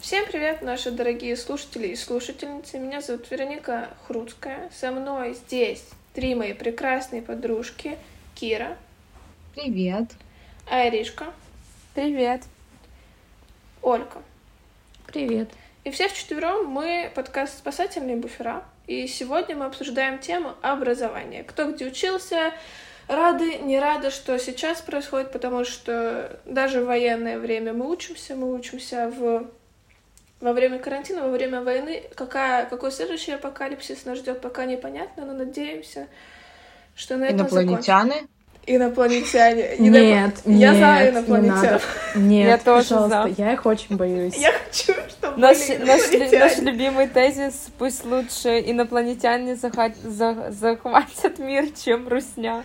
Всем привет, наши дорогие слушатели и слушательницы. Меня зовут Вероника Хруцкая. Со мной здесь три мои прекрасные подружки. Кира. Привет. Айришка. Привет. Олька. Привет. И все вчетвером мы подкаст «Спасательные буфера». И сегодня мы обсуждаем тему образования. Кто где учился, рады, не рады, что сейчас происходит, потому что даже в военное время мы учимся, мы учимся в во время карантина, во время войны. Какая, какой следующий апокалипсис нас ждет, пока непонятно, но надеемся, что на этом Инопланетяне? Закончим. Инопланетяне. Нет, Я нет, за инопланетян. Нет, Я тоже пожалуйста, за. я их очень боюсь. Я хочу, чтобы Наш, были наш, ли- инопланетяне. наш любимый тезис пусть лучше инопланетяне за- захватят мир, чем русня.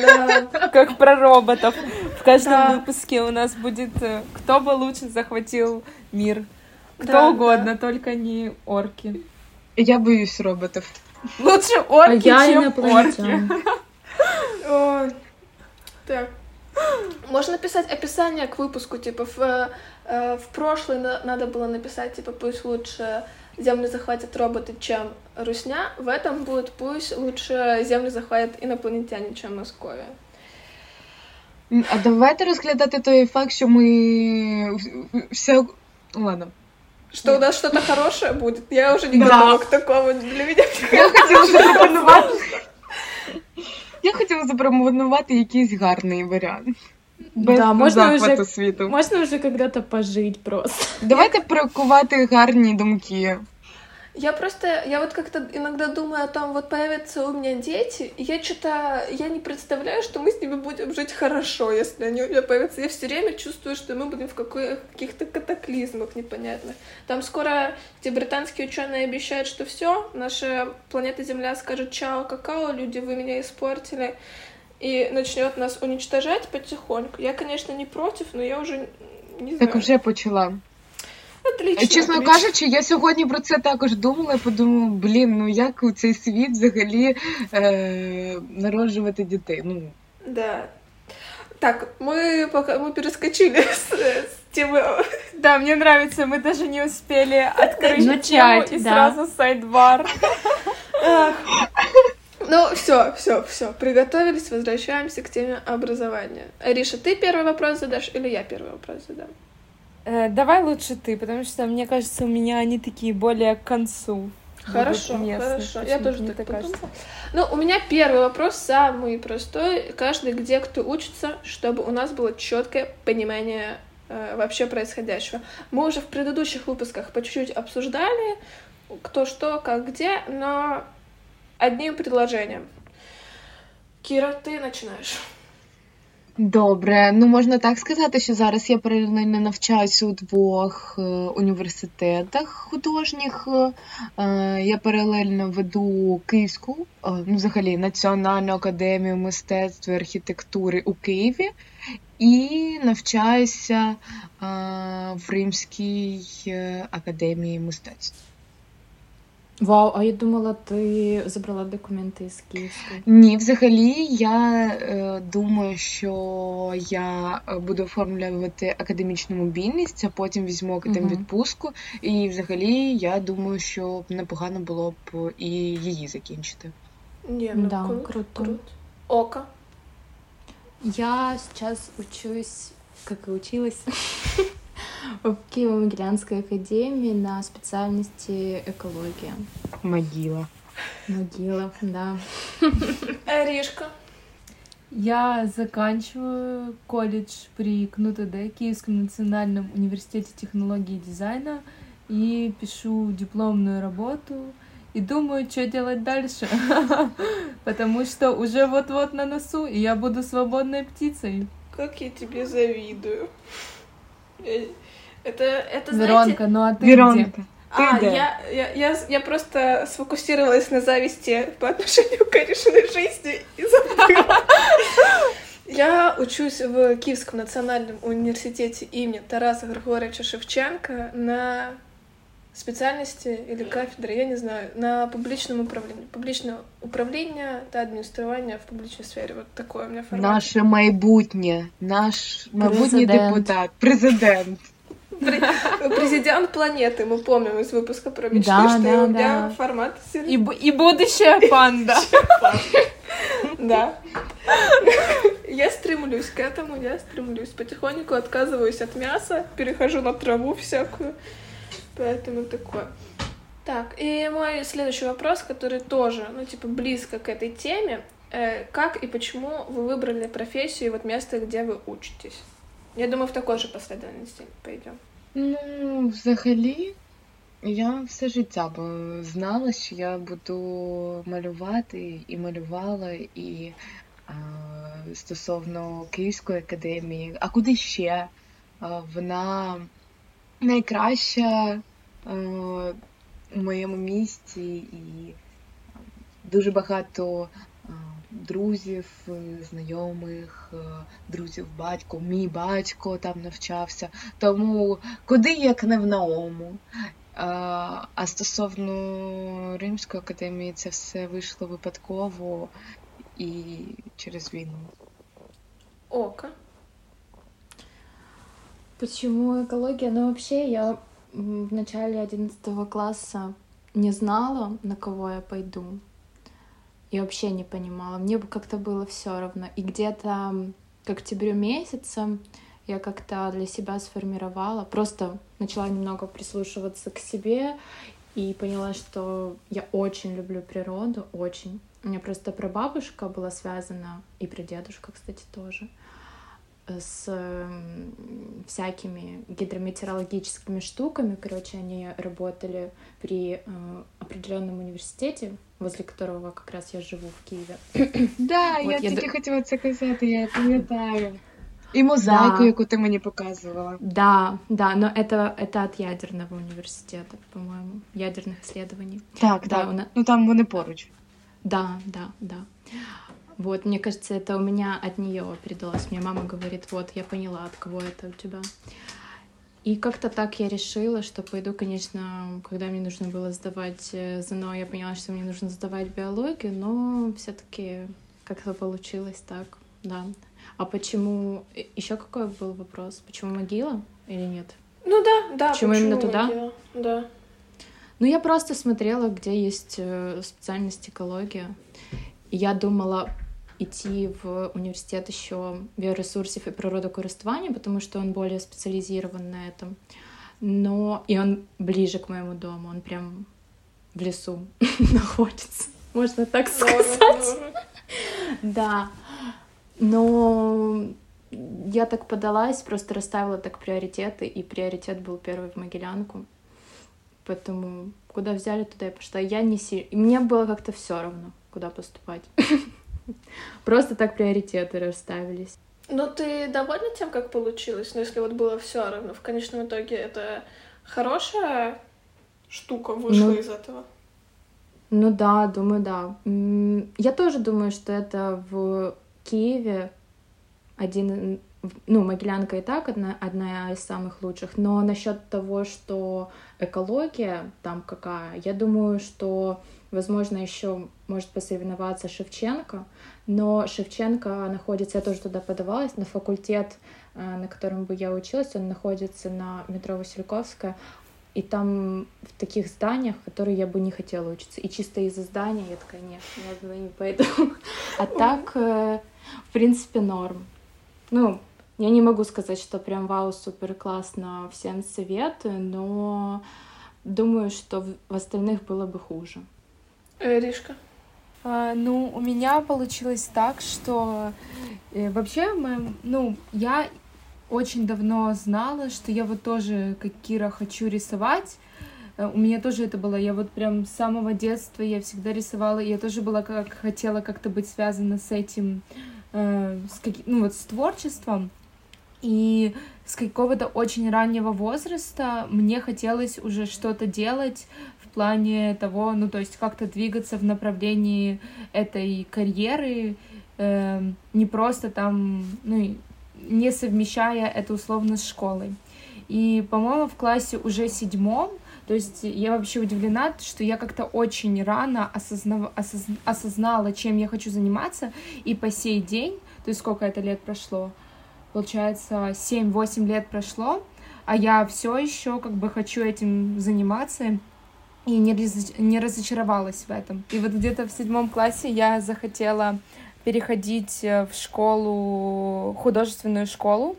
Да. Как про роботов. В каждом Да. выпуске у нас будет э, кто бы лучше захватил мир. Кто Да, угодно, только не орки. Я боюсь роботов. Лучше А орки, я чем орки. Так. Можно написать описание к выпуску, типа в, э, в прошлый на- надо было написать, типа пусть лучше землю захватят роботы, чем русня. В этом будет пусть лучше землю захватят инопланетяне, чем Московия. М, А давайте розглядати той факт, що ми все. Ладно. Что у нас что-то хорошее будет, я уже не Да. готова к такому. Для меня Я хотіла запропонувати. Я хотіла запропонувати якийсь гарний варіант. Без Да, можна захвату вже- світу. Можно уже когда-то пожить просто. Давайте прокувати гарні думки. Я просто, я вот как-то иногда думаю о том, вот появятся у меня дети, и я что-то, я не представляю, что мы с ними будем жить хорошо, если они у меня появятся. Я все время чувствую, что мы будем в каких-то катаклизмах непонятных. Там скоро эти британские ученые обещают, что все, наша планета Земля скажет чао, какао, люди, вы меня испортили, и начнет нас уничтожать потихоньку. Я, конечно, не против, но я уже не знаю. Так вже почала. Отлично. Чесно отлично. кажучи, я сьогодні про це також думала. Подумала, блін, ну як у цей світ взагалі е- народжувати дітей? Ну Да. Так, мы пока мы перескочили с, с темы. Да, мне нравится, мы даже не успели открыть Начать, тему и да. сразу сайдбар. Ах. Ну, все, все, все. Приготовились, возвращаемся к теме образования. Ариша, ты первый вопрос задашь или я первый вопрос задам? Э, Давай лучше ты, потому что мне кажется, у меня они такие более к концу. Хорошо, хорошо. Я тоже так кажется. подумала. Ну, у меня первый вопрос самый простой. Каждый, где кто учится, чтобы у нас было четкое понимание э, вообще происходящего. Мы уже в предыдущих выпусках по чуть-чуть обсуждали, кто что, как где, но одним предложением. Кира, ты начинаешь. Добре, ну можна так сказати, що зараз я паралельно навчаюся у двох е, університетах художніх. Е, я паралельно веду Київську, е, ну взагалі Національну академію мистецтв і архітектури у Києві і навчаюся в Римській академії мистецтв. Вау, а я думала, ти забрала документи з Київської. Ні, взагалі я е, думаю, що я е, буду оформлювати академічну мобільність, а потім візьму академ відпустку. І взагалі я думаю, що непогано було б і її закінчити. Не, ну Да, кру- круто. крут. Око. Я сейчас учусь, как и училась, в Киево-Могилянской академии на специальности экология. Могила. Могила, да. Аришка. Я заканчиваю колледж при КНУТД, Киевском национальном университете технологии и дизайна, и пишу дипломную работу, и думаю, что делать дальше, потому что уже вот-вот на носу, и я буду свободной птицей. Как я тебе завидую. Э, Это, это знаете... Веронка, ну а ты Віронка, где? ти А, де? я, я, я, я просто сфокусировалась на зависти по отношению к Аришиной жизни и забыла. Я учусь в Киевском национальном университете имени Тараса Григорьевича Шевченко на специальности или кафедры, я не знаю, на публичном управлении. Публичное управление — это администрирование в публичной сфере. Вот такое у меня формат. Наше майбутнє, наш майбутній Президент. депутат, президент. Президент планеты, мы помним из выпуска про мечты, Да, что да, у меня да. формат И, и будущая панда. Да. Я стремлюсь к этому, я стремлюсь. Потихоньку отказываюсь от мяса, перехожу на траву всякую. Поэтому такое. Так, и мой следующий вопрос, который тоже, ну, типа, близко к этой теме. Э, Как и почему вы выбрали профессию и вот место, где вы учитесь? Я думаю, в такой же последовательности пойдем. Ну, взагалі, я все життя б- знала, що я буду малювати і малювала, і а, стосовно Київської академії, а куди ще? А, вона найкраща а, у моєму місті, і дуже багато друзів, е, знайомих, е, друзів батько, мій батько там навчався. Тому куди як не в Наому. А, а стосовно Римської академії, це все вийшло випадково і через війну. Ока. Почему экология? Ну, вообще, я в начале 11 класса не знала, на кого я пойду. И вообще не понимала. Мне бы как-то было все равно. И где-то к октябрю месяца я как-то для себя сформировала, просто начала немного прислушиваться к себе и поняла, что я очень люблю природу, очень. У меня просто прабабушка была связана, и прадедушка, кстати, тоже, с м, всякими гидрометеорологическими штуками. Короче, они работали при э, определенном университете, возле которого как раз я живу в Киеве. Да, От я я тільки д- хотіла це казати, я пам'ятаю. І мозаїку, Да. яку ти мені показувала. Да, да, но это, это от ядерного университета, по-моему, ядерных исследований. Так, Да, так. вона- Ну там вони поруч. Да, да, да. Вот, мне кажется, это у меня от нее передалось. Мне мама говорит, вот, я поняла, от кого это у тебя. И как-то так я решила, что пойду, конечно, когда мне нужно было сдавать э, ЗНО, я поняла, что мне нужно сдавать биологию, но все-таки как-то получилось так, да. А почему... Еще какой был вопрос? Почему могила или нет? Ну да, да. Почему именно туда? могила? Да. Ну, я просто смотрела, где есть э, специальность экология. И я думала идти в университет еще биоресурсов и природокористування, потому что он более специализирован на этом. Но и он ближе к моему дому, он прям в лесу находится, можно так сказать. Да. Но я так подалась, просто расставила так приоритеты, и приоритет был первый в Могилянку. Поэтому куда взяли, туда я пошла. Я не си... и Мне было как-то все равно, куда поступать. Просто так приоритеты расставились. Ну, ты довольна тем, как получилось? Ну, если вот было все равно, в конечном итоге это хорошая штука вышла Ну, из этого? Ну да, думаю, да. Я тоже думаю, что это в Киеве один, ну, Могилянка и так одна, одна из самых лучших, но насчет того, что экология там какая, я думаю, что, возможно, еще может посоревноваться Шевченко, но Шевченко находится, я тоже туда подавалась, на факультет, э, на котором бы я училась, он находится на метро Васильковская, и там в таких зданиях, в которые я бы не хотела учиться. И чисто из-за здания я такая, нет, я туда не пойду. А так, э, в принципе, норм. Ну, я не могу сказать, что прям вау, супер классно, всем советую, но думаю, что в в остальных было бы хуже. Э, Ришка? А, ну, у меня получилось так, что э, вообще, мы, ну, я очень давно знала, что я вот тоже, как Кира, хочу рисовать. Э, У меня тоже это было, я вот прям с самого детства я всегда рисовала, и я тоже была как хотела как-то быть связана с этим, э, с каки- ну вот с творчеством. И с какого-то очень раннего возраста мне хотелось уже что-то делать плане того, ну то есть как-то двигаться в направлении этой карьеры, эм, не просто там, ну не совмещая это условно с школой. И, по-моему, в классе уже седьмом, то есть я вообще удивлена, что я как-то очень рано осознав- осозн- осознала, чем я хочу заниматься, и по сей день, то есть сколько это лет прошло, получается, 7-8 лет прошло, а я все еще как бы хочу этим заниматься и не, раз... не разочаровалась в этом. И вот где-то в седьмом классе я захотела переходить э, в школу, художественную школу,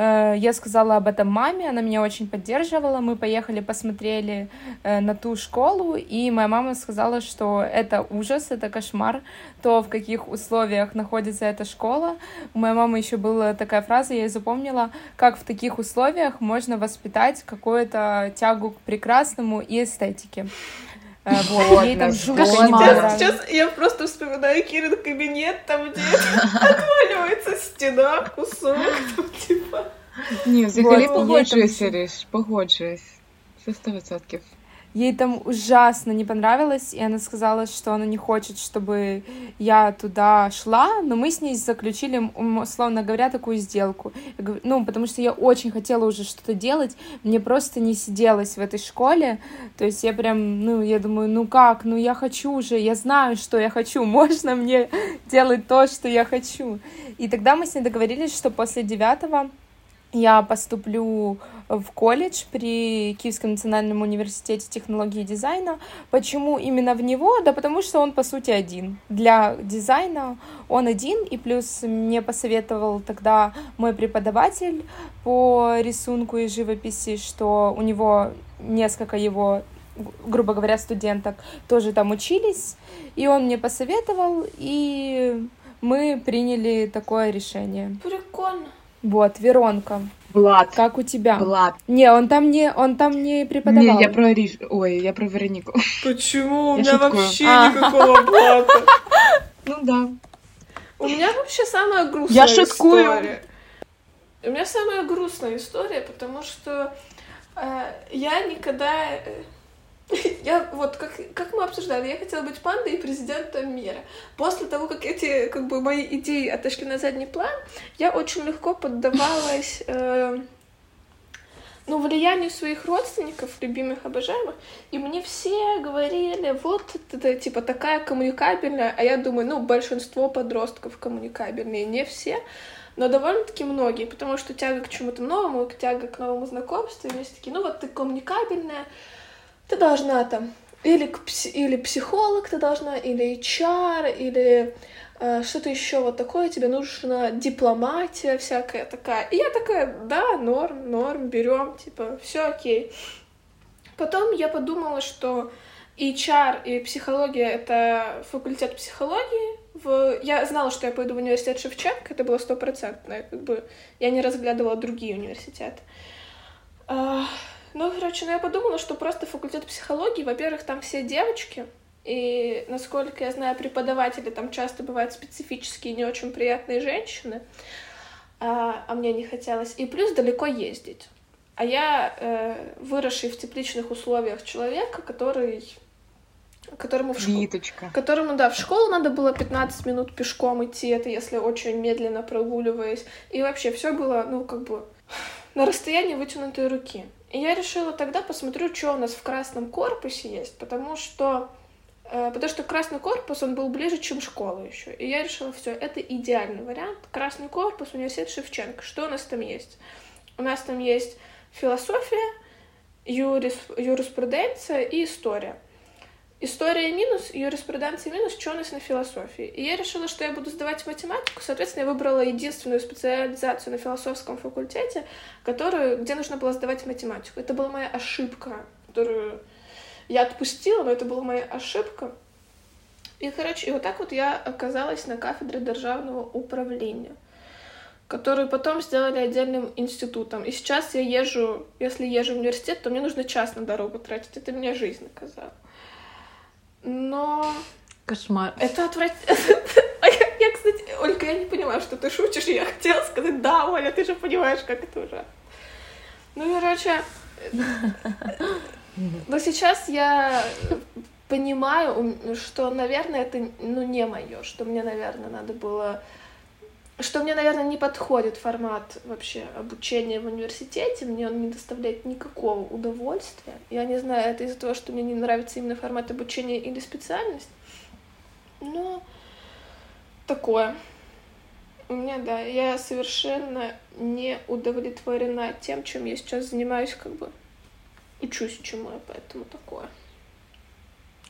я сказала об этом маме, она меня очень поддерживала. Мы поехали, посмотрели э, на ту школу, и моя мама сказала, что это ужас, это кошмар, то, в каких условиях находится эта школа. У моей мамы еще была такая фраза, я ее запомнила, как в таких условиях можно воспитать какую-то тягу к прекрасному и эстетике. Э, вот, ей там жутко сейчас, сейчас я просто вспоминаю Кирин кабинет, там где отваливается стена, кусок, там типа. Ні, взагалі вот, погоджуюся, Ріш, погоджуюсь. Це 100%. Ей там ужасно не понравилось, и она сказала, что она не хочет, чтобы я туда шла, но мы с ней заключили, условно говоря, такую сделку. Ну, потому что я очень хотела уже что-то делать, мне просто не сиделось в этой школе, то есть я прям, ну, я думаю, ну как, ну я хочу уже, я знаю, что я хочу, можно мне делать то, что я хочу. И тогда мы с ней договорились, что после девятого я поступлю в колледж при Киевском национальном университете технологии и дизайна. Почему именно в него? Да потому что он, по сути, один. Для дизайна он один, и плюс мне посоветовал тогда мой преподаватель по рисунку и живописи, что у него несколько его грубо говоря, студенток тоже там учились, и он мне посоветовал, и мы приняли такое решение. Прикольно. Вот, Веронка. Влад. Как у тебя? Влад. Не, он там не, он там не преподавал. Не, я про Риш... Ой, я про Веронику. Почему? У меня вообще а. никакого Влада. Ну да. У меня вообще самая грустная я история. У меня самая грустная история, потому что э, я никогда э, Я вот, как, как мы обсуждали, я хотела быть пандой и президентом мира. После того, как эти, как бы, мои идеи отошли на задний план, я очень легко поддавалась э, ну, влиянию своих родственников, любимых, обожаемых, и мне все говорили, вот это, типа, такая коммуникабельная, а я думаю, ну, большинство подростков коммуникабельные, не все, но довольно-таки многие, потому что тяга к чему-то новому, тяга к новому знакомству, и есть такие, ну, вот ты коммуникабельная, ты должна там или, или психолог ты должна, или HR, или э, что-то еще вот такое, тебе нужна дипломатия всякая такая. И я такая, да, норм, норм, берем, типа, все окей. Потом я подумала, что HR и психология — это факультет психологии. В... Я знала, что я пойду в университет Шевченко, это было стопроцентно. Как бы я не разглядывала другие университеты. Ну, короче, ну я подумала, что просто факультет психологии, во-первых, там все девочки, и, насколько я знаю, преподаватели там часто бывают специфические, не очень приятные женщины, а, а мне не хотелось. И плюс далеко ездить. А я э, выросший в тепличных условиях человека, который которому в школу, которому, да, в школу надо было 15 минут пешком идти, это если очень медленно прогуливаясь, и вообще все было, ну, как бы на расстоянии вытянутой руки. И я решила тогда посмотрю, что у нас в красном корпусе есть, потому что э, потому что красный корпус, он был ближе, чем школа еще. И я решила, все, это идеальный вариант. Красный корпус, университет Шевченко. Что у нас там есть? У нас там есть философия, юрис, юриспруденция и история. История минус, юриспруденция минус, что у нас на философии. И я решила, что я буду сдавать математику. Соответственно, я выбрала единственную специализацию на философском факультете, которую, где нужно было сдавать математику. Это была моя ошибка, которую я отпустила, но это была моя ошибка. И, короче, и вот так вот я оказалась на кафедре державного управления, которую потом сделали отдельным институтом. И сейчас я езжу, если езжу в университет, то мне нужно час на дорогу тратить. Это меня жизнь наказала но... Кошмар. Это отвратительно. Я, кстати, Ольга, я не понимаю, что ты шутишь. Я хотела сказать, да, Оля, ты же понимаешь, как это ужасно. Ну, короче, но сейчас я понимаю, что, наверное, это ну, не мое, что мне, наверное, надо было что мне, наверное, не подходит формат вообще обучения в университете, мне он не доставляет никакого удовольствия. Я не знаю, это из-за того, что мне не нравится именно формат обучения или специальность, но такое. У меня, да, я совершенно не удовлетворена тем, чем я сейчас занимаюсь, как бы учусь чему я, поэтому такое.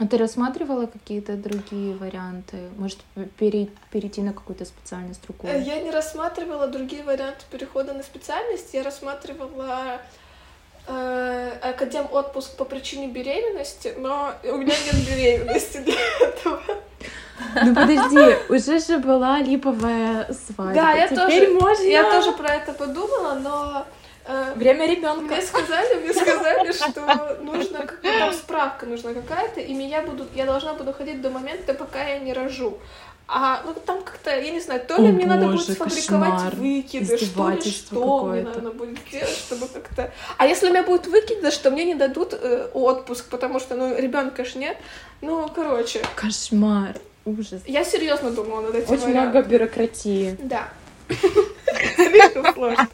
А ты рассматривала какие-то другие варианты? Может, пере, перейти на какую-то специальность другую? Э, я не рассматривала другие варианты перехода на специальность. Я рассматривала э, академ отпуск по причине беременности, но у меня нет беременности для этого. Ну подожди, уже же была липовая свадьба. Да, я Теперь тоже, можно. я тоже про это подумала, но Время ребенка. Мне сказали, мне сказали, что нужно как там справка нужна какая-то, и меня будут, я должна буду ходить до момента, пока я не рожу. А ну там как-то, я не знаю, то ли О, мне надо будет боже, сфабриковать кошмар. выкиды, что ли, что мне надо будет сделать, чтобы как-то. А если у меня будет выкидыш, что мне не дадут э, отпуск, потому что ну ребенка ж нет. Ну, короче, Кошмар. Ужас. я серьезно думала над этим. Очень много бюрократии. Да. Слишком сложно.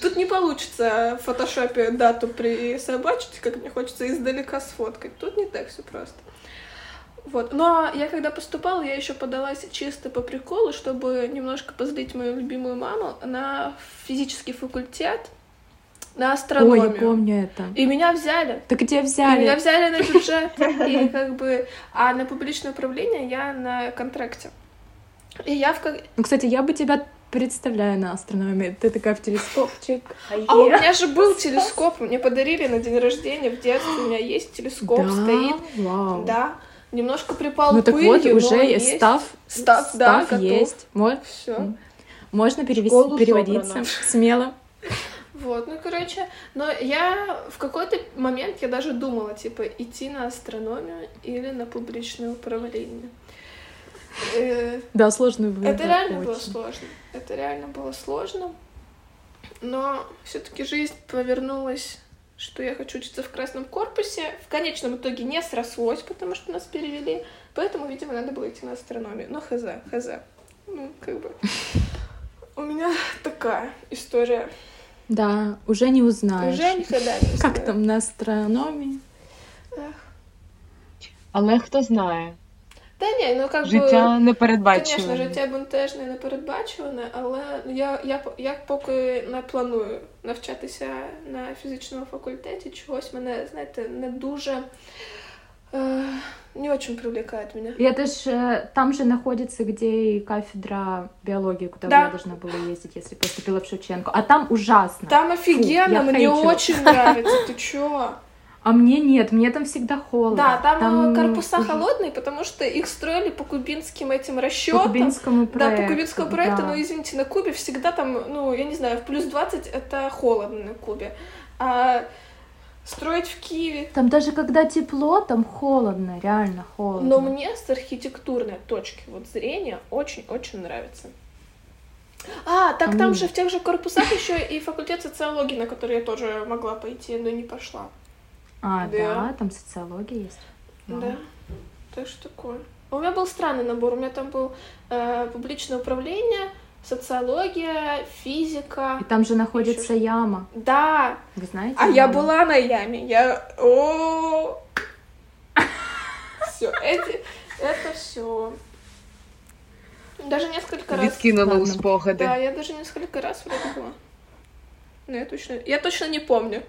Тут не получится в фотошопе дату присобачить, как мне хочется издалека сфоткать. Тут не так все просто. Вот. Но я когда поступала, я еще подалась чисто по приколу, чтобы немножко позлить мою любимую маму на физический факультет, на Ой, астрономию. я помню это. И меня взяли. Так где И взяли? Меня взяли на бюджет, и как бы, а на публичное управление я на контракте. И я в. Ну, кстати, я бы тебя представляю на астрономии. Ты такая в телескопчик. А у меня же был телескоп, мне подарили на день рождения в детстве, у меня есть телескоп, Да? стоит. Вау. Да, немножко припал Ну так пылью, вот, но уже есть. став, Став, да, став есть. Мо- Все. Можно перевести, Школу переводиться собрано. смело. Вот, ну, короче, но я в какой-то момент я даже думала, типа, идти на астрономию или на публичное управление. Э, Да, сложный выбор. Это реально было сложно. Это реально было сложно. Но все-таки жизнь повернулась, что я хочу учиться в красном корпусе. В конечном итоге не срослось, потому что нас перевели. Поэтому, видимо, надо было идти на астрономию. Но хз, хз. Ну, как бы. У меня такая история. Да, уже не узнаешь. Уже никогда не Как знаю. там на астрономии? Эх. Але хто знає, Та ні, ну как життя би. непередбачуване. Звісно, життя бентежне і непередбачуване, але я, я, я поки не планую навчатися на фізичному факультеті. Чогось мене, знаєте, не дуже е, не очень привлекает меня. И это ж э, там же находится, где и кафедра биологии, куда Да. я должна была ездить, если поступила в Шевченко. А там ужасно. Там офигенно, я мне хейчу. очень нравится. Ты чё? А мне нет, мне там всегда холодно. Да, там, э, корпуса холодные, потому что их строили по кубинским этим По расчетам. кубинскому Да, проекту. по кубинскому проекту, да. но извините, на Кубе всегда там, ну, я не знаю, в плюс 20 это холодно на Кубе. А строить в Киеве. Там даже когда тепло, там холодно, реально холодно. Но мне с архитектурной точки вот зрения очень-очень нравится. А, так А там же в тех же корпусах еще и факультет социологии, на который я тоже могла пойти, но не пошла. А, Да. да, там социология есть. Вау. Да. Так что такое. У меня был странный набор. У меня там был э, публичное управление, социология, физика. И там же находится яма. Да, Вы знаете? А я яму? была на яме. Я. О. Все, эти, это все. Даже несколько раз. Відкинула у спогади. Да, я даже несколько раз вроде была. Но я точно, я точно не помню.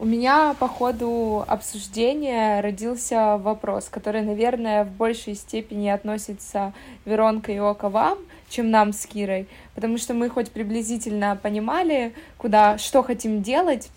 У меня по ходу обсуждения родился вопрос, который, наверное, в большей степени относится Веронка и Ока вам, чем нам с Кирой, потому что мы хоть приблизительно понимали, куда, что хотим делать,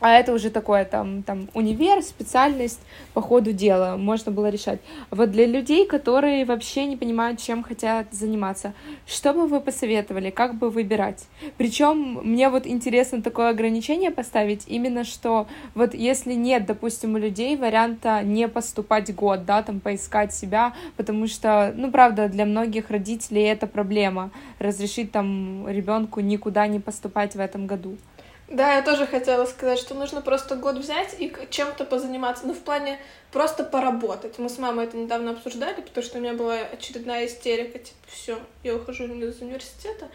а это уже такое там, там универ, специальность по ходу дела можно было решать. Вот для людей, которые вообще не понимают, чем хотят заниматься, что бы вы посоветовали, как бы выбирать? Причем мне вот интересно такое ограничение поставить, именно что вот если нет, допустим, у людей варианта не поступать год, да, там поискать себя, потому что, ну, правда, для многих родителей это проблема, разрешить там ребенку никуда не поступать в этом году. Да, я тоже хотела сказать, что нужно просто год взять и чем-то позаниматься. Ну, в плане просто поработать. Мы с мамой это недавно обсуждали, потому что у меня была очередная истерика, типа, все, я ухожу из университета.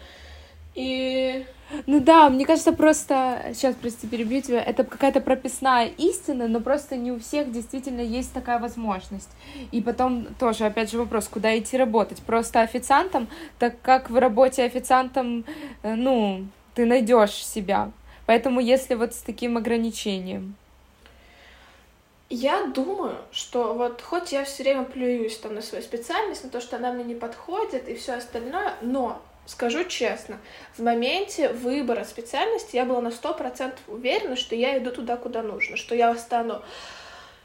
И ну да, мне кажется, просто, сейчас, прости, перебью тебя, это какая-то прописная истина, но просто не у всех действительно есть такая возможность. И потом тоже, опять же, вопрос, куда идти работать? Просто официантом, так как в работе официантом, э, ну, ты найдешь себя. Поэтому если вот с таким ограничением. Я думаю, что вот хоть я все время плююсь там на свою специальность, на то, что она мне не подходит и все остальное, но скажу честно, в моменте выбора специальности я была на сто процентов уверена, что я иду туда, куда нужно, что я стану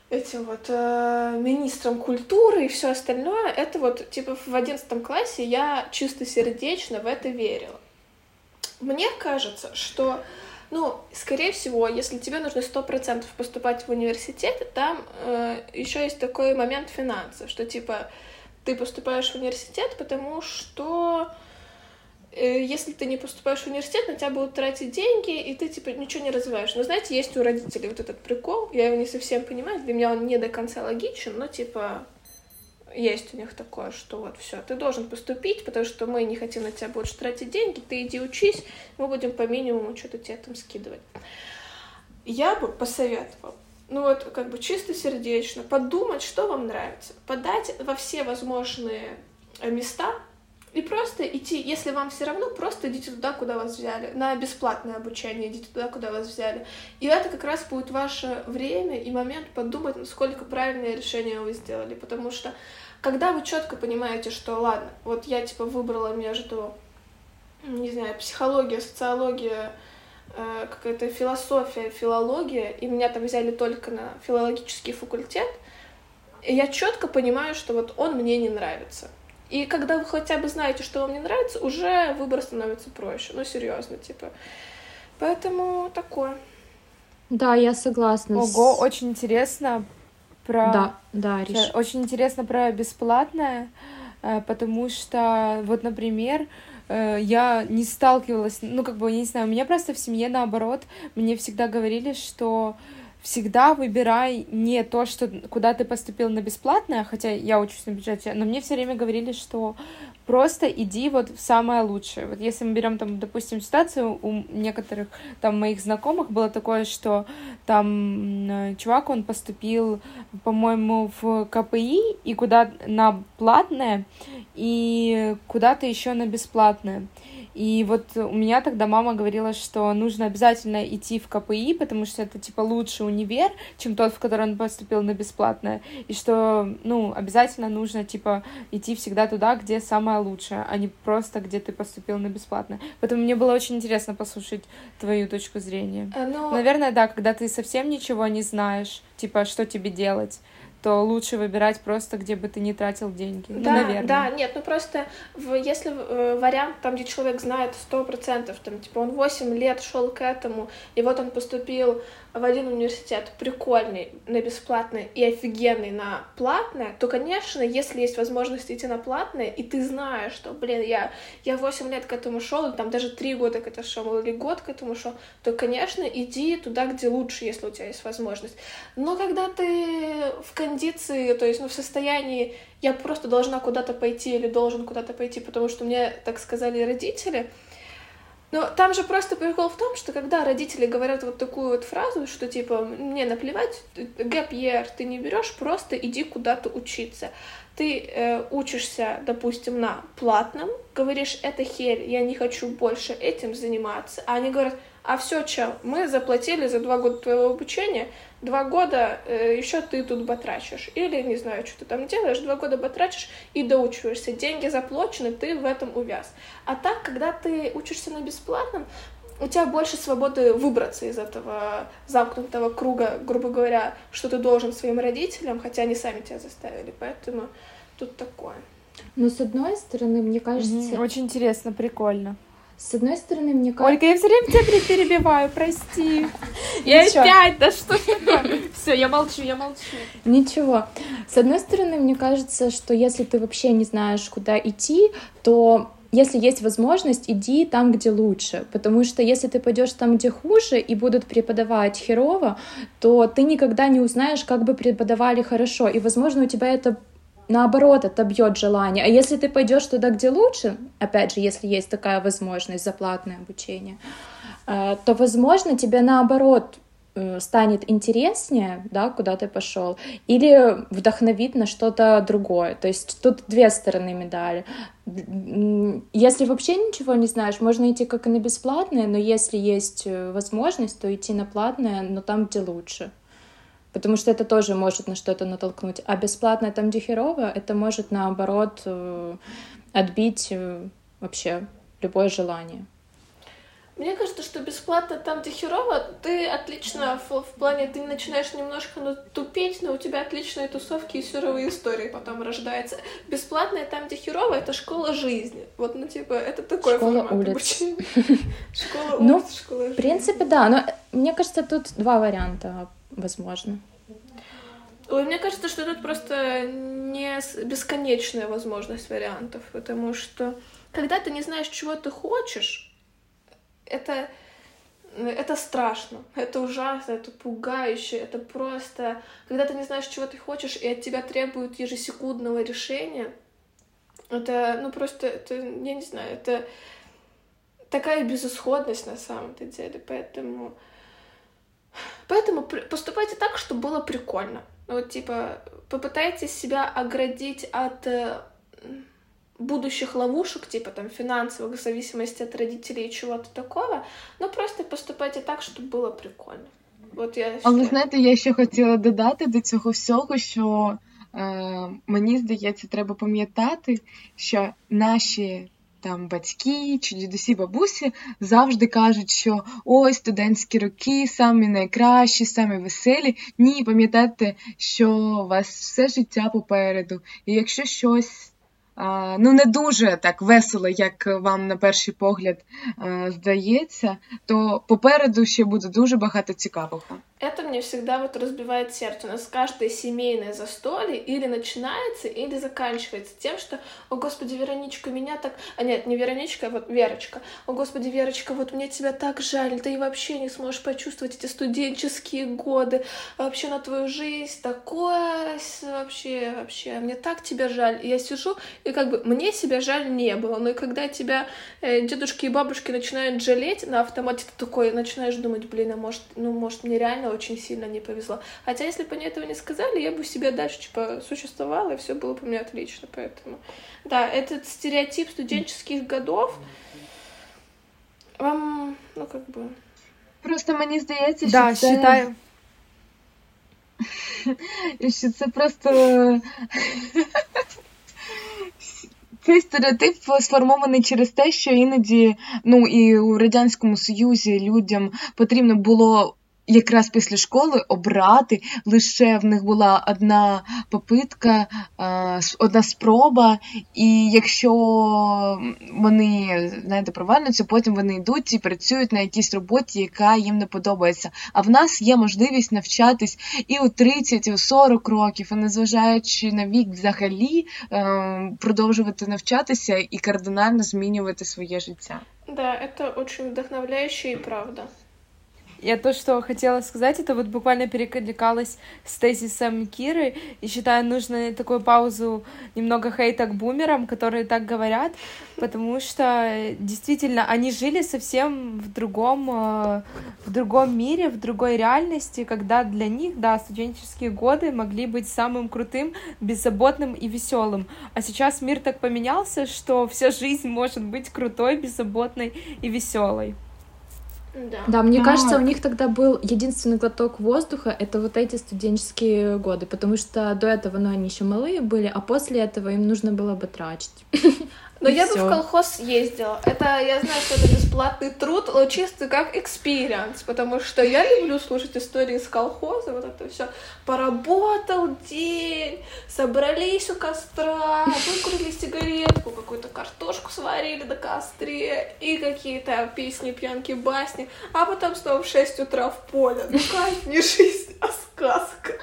этим вот э, министром культуры и все остальное. Это вот типа в одиннадцатом классе я чисто сердечно в это верила. Мне кажется, что ну, скорее всего, если тебе нужно сто процентов поступать в университет, там э, еще есть такой момент финансов, что типа ты поступаешь в университет, потому что Э, если ты не поступаешь в университет, на тебя будут тратить деньги, и ты, типа, ничего не развиваешь. Но, знаете, есть у родителей вот этот прикол, я его не совсем понимаю, для меня он не до конца логичен, но, типа, есть у них такое, что вот все, ты должен поступить, потому что мы не хотим на тебя больше тратить деньги, ты иди учись, мы будем по минимуму что-то тебе там скидывать. Я бы посоветовала, ну вот как бы чисто сердечно, подумать, что вам нравится, подать во все возможные места, и просто идти, если вам все равно, просто идите туда, куда вас взяли. На бесплатное обучение идите туда, куда вас взяли. И это как раз будет ваше время и момент подумать, насколько правильное решение вы сделали. Потому что когда вы четко понимаете, что ладно, вот я типа выбрала между, не знаю, психология, социология, э, какая-то философия, филология, и меня там взяли только на филологический факультет, и я четко понимаю, что вот он мне не нравится. И когда вы хотя бы знаете, что вам не нравится, уже выбор становится проще. Ну, серьезно, типа. Поэтому такое. Да, я согласна. Ого, с... очень интересно про... Да, да, Риш. Очень интересно про бесплатное, э, потому что, вот, например, э, я не сталкивалась, ну, как бы, я не знаю, у меня просто в семье наоборот, мне всегда говорили, что всегда выбирай не то, что куда ты поступил на бесплатное, хотя я учусь на бюджете, но мне все время говорили, что просто иди вот в самое лучшее. Вот если мы берем там, допустим, ситуацию, у некоторых там моих знакомых было такое, что там чувак, он поступил, по-моему, в КПИ и куда на платное, и куда-то еще на бесплатное. И вот у меня тогда мама говорила, что нужно обязательно идти в КПИ, потому что это, типа, лучший универ, чем тот, в который он поступил на бесплатное. И что, ну, обязательно нужно, типа, идти всегда туда, где самое лучшее, а не просто, где ты поступил на бесплатное. Поэтому мне было очень интересно послушать твою точку зрения. А, но... Наверное, да, когда ты совсем ничего не знаешь, типа, что тебе делать то лучше выбирать просто, где бы ты не тратил деньги. Да, наверное. Да, нет, ну просто в, если э, вариант там, где человек знает сто процентов, там, типа, он 8 лет шел к этому, и вот он поступил в один университет прикольный на бесплатный и офигенный на платное, то, конечно, если есть возможность идти на платное, и ты знаешь, что, блин, я, я 8 лет к этому шел, там даже 3 года к этому шел, или год к этому шел, то, конечно, иди туда, где лучше, если у тебя есть возможность. Но когда ты в кондиции, то есть, ну, в состоянии, я просто должна куда-то пойти или должен куда-то пойти, потому что мне так сказали родители, но там же просто прикол в том, что когда родители говорят вот такую вот фразу, что типа мне наплевать, гэп ты не берешь, просто иди куда-то учиться. Ты э, учишься, допустим, на платном, говоришь, это херь, я не хочу больше этим заниматься, а они говорят, а все, чел, мы заплатили за два года твоего обучения, два года э, еще ты тут батрачишь. Или, не знаю, что ты там делаешь, два года батрачишь и доучиваешься. Деньги заплачены, ты в этом увяз. А так, когда ты учишься на бесплатном, у тебя больше свободы выбраться из этого замкнутого круга, грубо говоря, что ты должен своим родителям, хотя они сами тебя заставили. Поэтому тут такое. Но с одной стороны, мне кажется... Mm-hmm. Очень интересно, прикольно. С одной стороны, мне кажется... Ольга, я все время тебя перебиваю, прости. Я опять, да что такое? Все, я молчу, я молчу. Ничего. С одной стороны, мне кажется, что если ты вообще не знаешь, куда идти, то если есть возможность, иди там, где лучше. Потому что если ты пойдешь там, где хуже, и будут преподавать херово, то ты никогда не узнаешь, как бы преподавали хорошо. И, возможно, у тебя это наоборот, отобьет желание. А если ты пойдешь туда, где лучше, опять же, если есть такая возможность за платное обучение, э, то, возможно, тебе наоборот э, станет интереснее, да, куда ты пошел, или вдохновит на что-то другое. То есть тут две стороны медали. Если вообще ничего не знаешь, можно идти как и на бесплатное, но если есть э, возможность, то идти на платное, но там, где лучше потому что это тоже может на что-то натолкнуть. А бесплатно там, где херово, это может, наоборот, э, отбить э, вообще любое желание. Мне кажется, что бесплатно там, где херово, ты отлично в, в плане, ты начинаешь немножко ну, тупеть, но у тебя отличные тусовки и суровые истории потом рождаются. Бесплатное там, где херово, это школа жизни. Вот, ну, типа, это такой школа формат улиц. Школа ну, улиц, школа жизни. В принципе, да, но мне кажется, тут два варианта возможно. Ой, мне кажется, что тут просто не бесконечная возможность вариантов, потому что когда ты не знаешь, чего ты хочешь, это, это страшно, это ужасно, это пугающе, это просто... Когда ты не знаешь, чего ты хочешь, и от тебя требуют ежесекундного решения, это, ну, просто, это, я не знаю, это такая безысходность на самом-то деле, поэтому Поэтому поступайте так, чтобы было прикольно. Вот, типа, попытайтесь себя оградить от э, будущих ловушек, типа там финансовых, зависимости от родителей и чего-то такого, но просто поступайте так, щоб було прикольно. От я Але знаєте, я ще хотіла додати до цього всього, що е, мені здається, треба пам'ятати, що наші там батьки чи дідусі бабусі завжди кажуть, що ой, студентські роки самі найкращі, самі веселі. Ні, пам'ятайте, що у вас все життя попереду. І якщо щось ну не дуже так весело, як вам на перший погляд здається, то попереду ще буде дуже багато цікавого. Это мне всегда вот разбивает сердце. У нас каждое семейное застолье или начинается, или заканчивается тем, что, о господи, Вероничка, меня так... А нет, не Вероничка, а вот Верочка. О господи, Верочка, вот мне тебя так жаль, ты вообще не сможешь почувствовать эти студенческие годы, вообще на твою жизнь такое, вообще, вообще, мне так тебя жаль. И я сижу, и как бы мне себя жаль не было, но и когда тебя э, дедушки и бабушки начинают жалеть на автомате, ты такой начинаешь думать, блин, а может, ну, может, мне реально реально очень сильно не повезло. Хотя, если бы они этого не сказали, я бы себе дальше, типа, существовала, и все было бы у меня отлично. Поэтому, да, этот стереотип студенческих годов вам, ну, как бы... Просто мені здається, що да, це... считаю. що це просто Цей стереотип сформований через те, що іноді, ну і у радянському союзі людям потрібно було якраз після школи обрати. Лише в них була одна попитка, одна спроба, і якщо вони знаєте, провалюються, потім вони йдуть і працюють на якійсь роботі, яка їм не подобається. А в нас є можливість навчатись і у 30, і у 40 років, і незважаючи на вік взагалі е, продовжувати навчатися і кардинально змінювати своє життя. Да, это очень вдохновляюще и правда. Я то, что хотела сказать, это вот буквально перекликалось с тезисом Киры, и считаю, нужно такую паузу немного хейта к бумерам, которые так говорят, потому что действительно они жили совсем в другом, э, в другом мире, в другой реальности, когда для них, да, студенческие годы могли быть самым крутым, беззаботным и веселым. А сейчас мир так поменялся, что вся жизнь может быть крутой, беззаботной и веселой. Да, да мне а, кажется, у них тогда был единственный глоток воздуха, это вот эти студенческие годы, потому что до этого, ну, они еще малые были, а после этого им нужно было бы Но я всё. бы в колхоз ездила. Это я знаю, что это бесплатный труд, но чисто как experience, потому что я люблю слушать истории с колхоза, вот это все. Поработал день, собрались у костра, выкурили сигаретку, какую-то картошку сварили на костре и какие-то песни, пьянки, басни, а потом снова в 6 утра в поле. Ну как не жизнь, а сказка.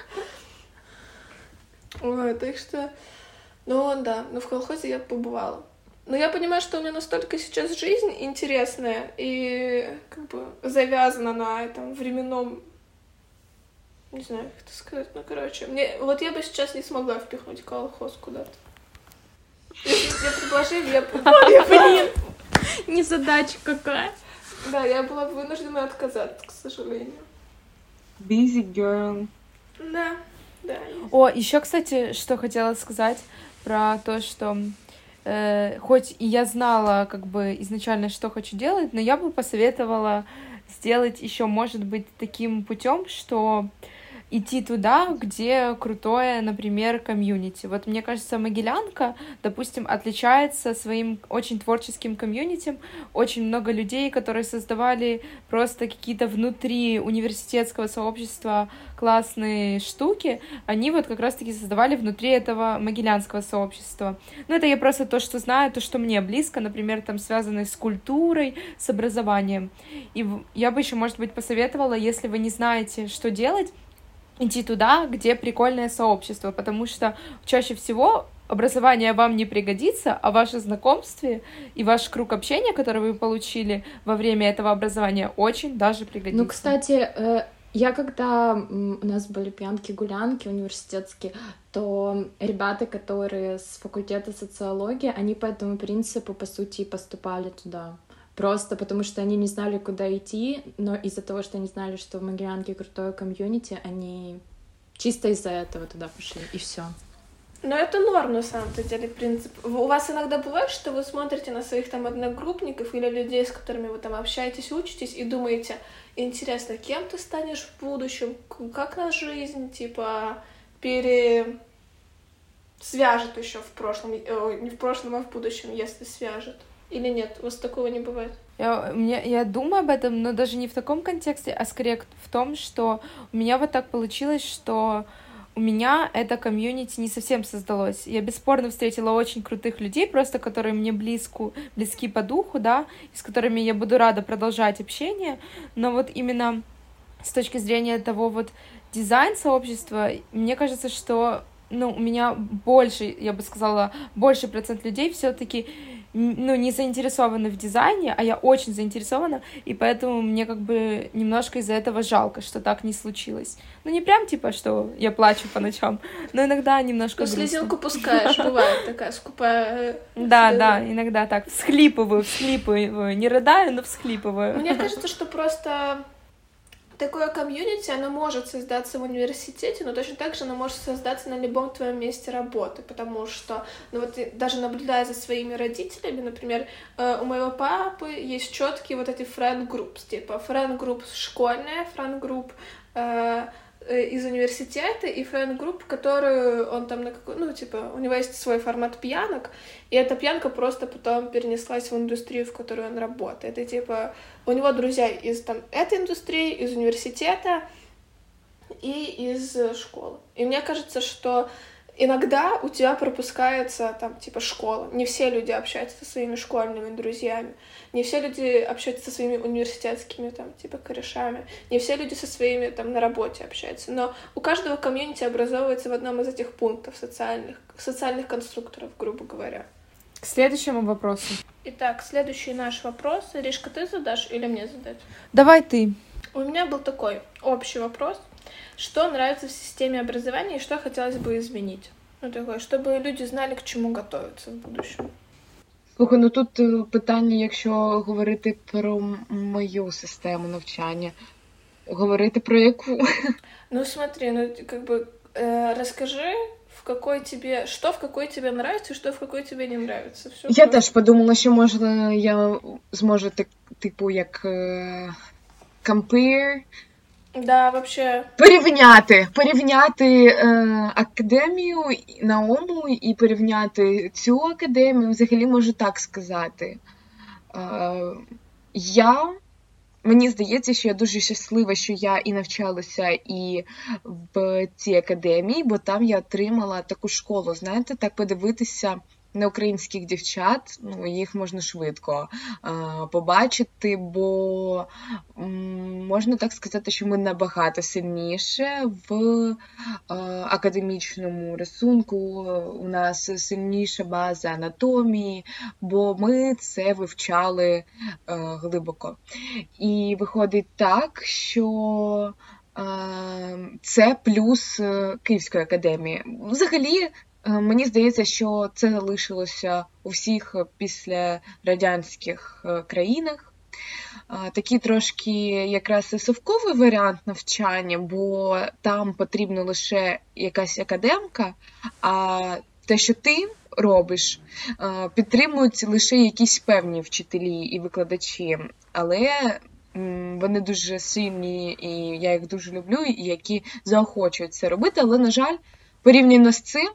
Ой, так что... Ну да, но в колхозе я побывала. Но я понимаю, что у меня настолько сейчас жизнь интересная и как бы завязана на этом временном не знаю, как это сказать, ну, короче, мне, вот я бы сейчас не смогла впихнуть колхоз куда-то. Если я предложили, я, я блин, Незадача какая. да, я была вынуждена отказаться, к сожалению. Busy girl. Да, да. О, еще, кстати, что хотела сказать про то, что э, хоть и я знала как бы изначально, что хочу делать, но я бы посоветовала сделать еще, может быть, таким путем, что идти туда, где крутое, например, комьюнити. Вот мне кажется, Могилянка, допустим, отличается своим очень творческим комьюнити. Очень много людей, которые создавали просто какие-то внутри университетского сообщества классные штуки, они вот как раз-таки создавали внутри этого могилянского сообщества. Ну, это я просто то, что знаю, то, что мне близко, например, там связанное с культурой, с образованием. И я бы еще, может быть, посоветовала, если вы не знаете, что делать, идти туда, где прикольное сообщество, потому что чаще всего образование вам не пригодится, а ваше знакомстве и ваш круг общения, который вы получили во время этого образования, очень даже пригодится. Ну, кстати, э, я когда у нас были пьянки-гулянки университетские, то ребята, которые с факультета социологии, они по этому принципу, по сути, и поступали туда. Просто потому что они не знали, куда идти, но из-за того, что они знали, что в Могилянке крутое комьюнити, они чисто из-за этого туда пошли, и все. Но это норм, на самом-то деле, принцип. У вас иногда бывает, что вы смотрите на своих там одногруппников или людей, с которыми вы там общаетесь, учитесь, и думаете, интересно, кем ты станешь в будущем, как на жизнь, типа, пере свяжет еще в прошлом, э, не в прошлом, а в будущем, если свяжет. Или нет? У вас такого не бывает? Я, мне, я думаю об этом, но даже не в таком контексте, а скорее в том, что у меня вот так получилось, что у меня это комьюнити не совсем создалось. Я бесспорно встретила очень крутых людей, просто которые мне близку, близки по духу, да, с которыми я буду рада продолжать общение, но вот именно с точки зрения того вот дизайн-сообщества, мне кажется, что ну, у меня больше, я бы сказала, больше процент людей все-таки ну, не заинтересованы в дизайне, а я очень заинтересована, и поэтому мне как бы немножко из-за этого жалко, что так не случилось. Ну, не прям типа, что я плачу по ночам, но иногда немножко Ну, слезинку пускаешь, бывает такая скупая. Да, да, иногда так, всхлипываю, всхлипываю, не рыдаю, но всхлипываю. Мне кажется, что просто такое комьюнити, оно может создаться в университете, но точно так же оно может создаться на любом твоем месте работы, потому что, ну вот даже наблюдая за своими родителями, например, э, у моего папы есть четкие вот эти groups, типа group школьная, Э, из университета и friend group, которую он там на какой... Ну, типа, у него есть свой формат пьянок, и эта пьянка просто потом перенеслась в индустрию, в которой он работает. И, типа, у него друзья из там этой индустрии, из университета и из школы. И мне кажется, что иногда у тебя пропускается там типа школа. Не все люди общаются со своими школьными друзьями. Не все люди общаются со своими университетскими там типа корешами. Не все люди со своими там на работе общаются. Но у каждого комьюнити образовывается в одном из этих пунктов социальных, социальных конструкторов, грубо говоря. К следующему вопросу. Итак, следующий наш вопрос. Иришка, ты задашь или мне задать? Давай ты. У меня был такой общий вопрос. Что нравится в системе образования и что хотелось бы изменить? Ну, такое, чтобы люди знали, к чому готуватися в будущем. Слухай, ну тут питання, якщо говорити про мою систему навчання, говорити про яку? Ну смотри, ну как бы э, расскажи, в какой тебе, что в какой тебе нравится, что в какой тебе не нравится. Все я теж подумала, що можна я зможу типу як compare Да, вообще. Порівняти, порівняти е, академію наому і порівняти цю академію, взагалі можу так сказати. Е, я, Мені здається, що я дуже щаслива, що я і навчалася і в цій академії, бо там я отримала таку школу. Знаєте, так подивитися на українських дівчат, ну, їх можна швидко а, побачити, бо можна так сказати, що ми набагато сильніше в а, академічному рисунку. У нас сильніша база анатомії, бо ми це вивчали а, глибоко. І виходить так, що це плюс Київської академії. Взагалі, мені здається, що це залишилося у всіх після радянських країнах. Такий трошки якраз і совковий варіант навчання, бо там потрібна лише якась академка, а те, що ти робиш, підтримують лише якісь певні вчителі і викладачі, але вони дуже сильні, і я їх дуже люблю, і які заохочують це робити. Але, на жаль, порівняно з цим,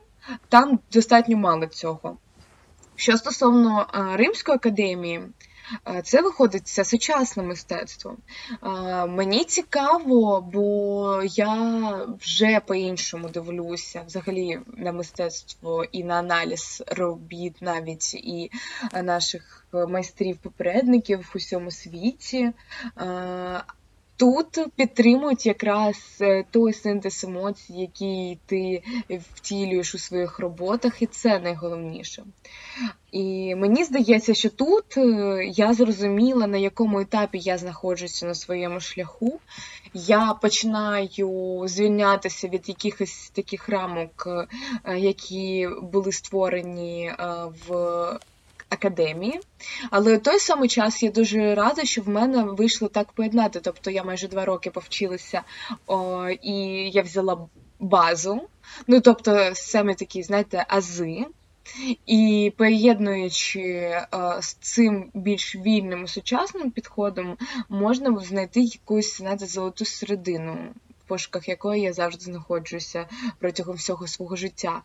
там достатньо мало цього. Що стосовно Римської академії, це виходить це сучасне мистецтво. Мені цікаво, бо я вже по-іншому дивлюся взагалі на мистецтво і на аналіз робіт навіть і наших майстрів-попередників в усьому світі. Тут підтримують якраз е, той синтез емоцій, який ти втілюєш у своїх роботах, і це найголовніше. І мені здається, що тут е, я зрозуміла, на якому етапі я знаходжуся на своєму шляху. Я починаю звільнятися від якихось таких рамок, е, які були створені в академії. Але той самий час я дуже рада, що в мене вийшло так поєднати. Тобто я майже два роки повчилася о, і я взяла базу, ну тобто саме такі, знаєте, ази. І поєднуючи з цим більш вільним сучасним підходом, можна знайти якусь знаєте, золоту середину, в пошуках якої я завжди знаходжуся протягом всього свого життя.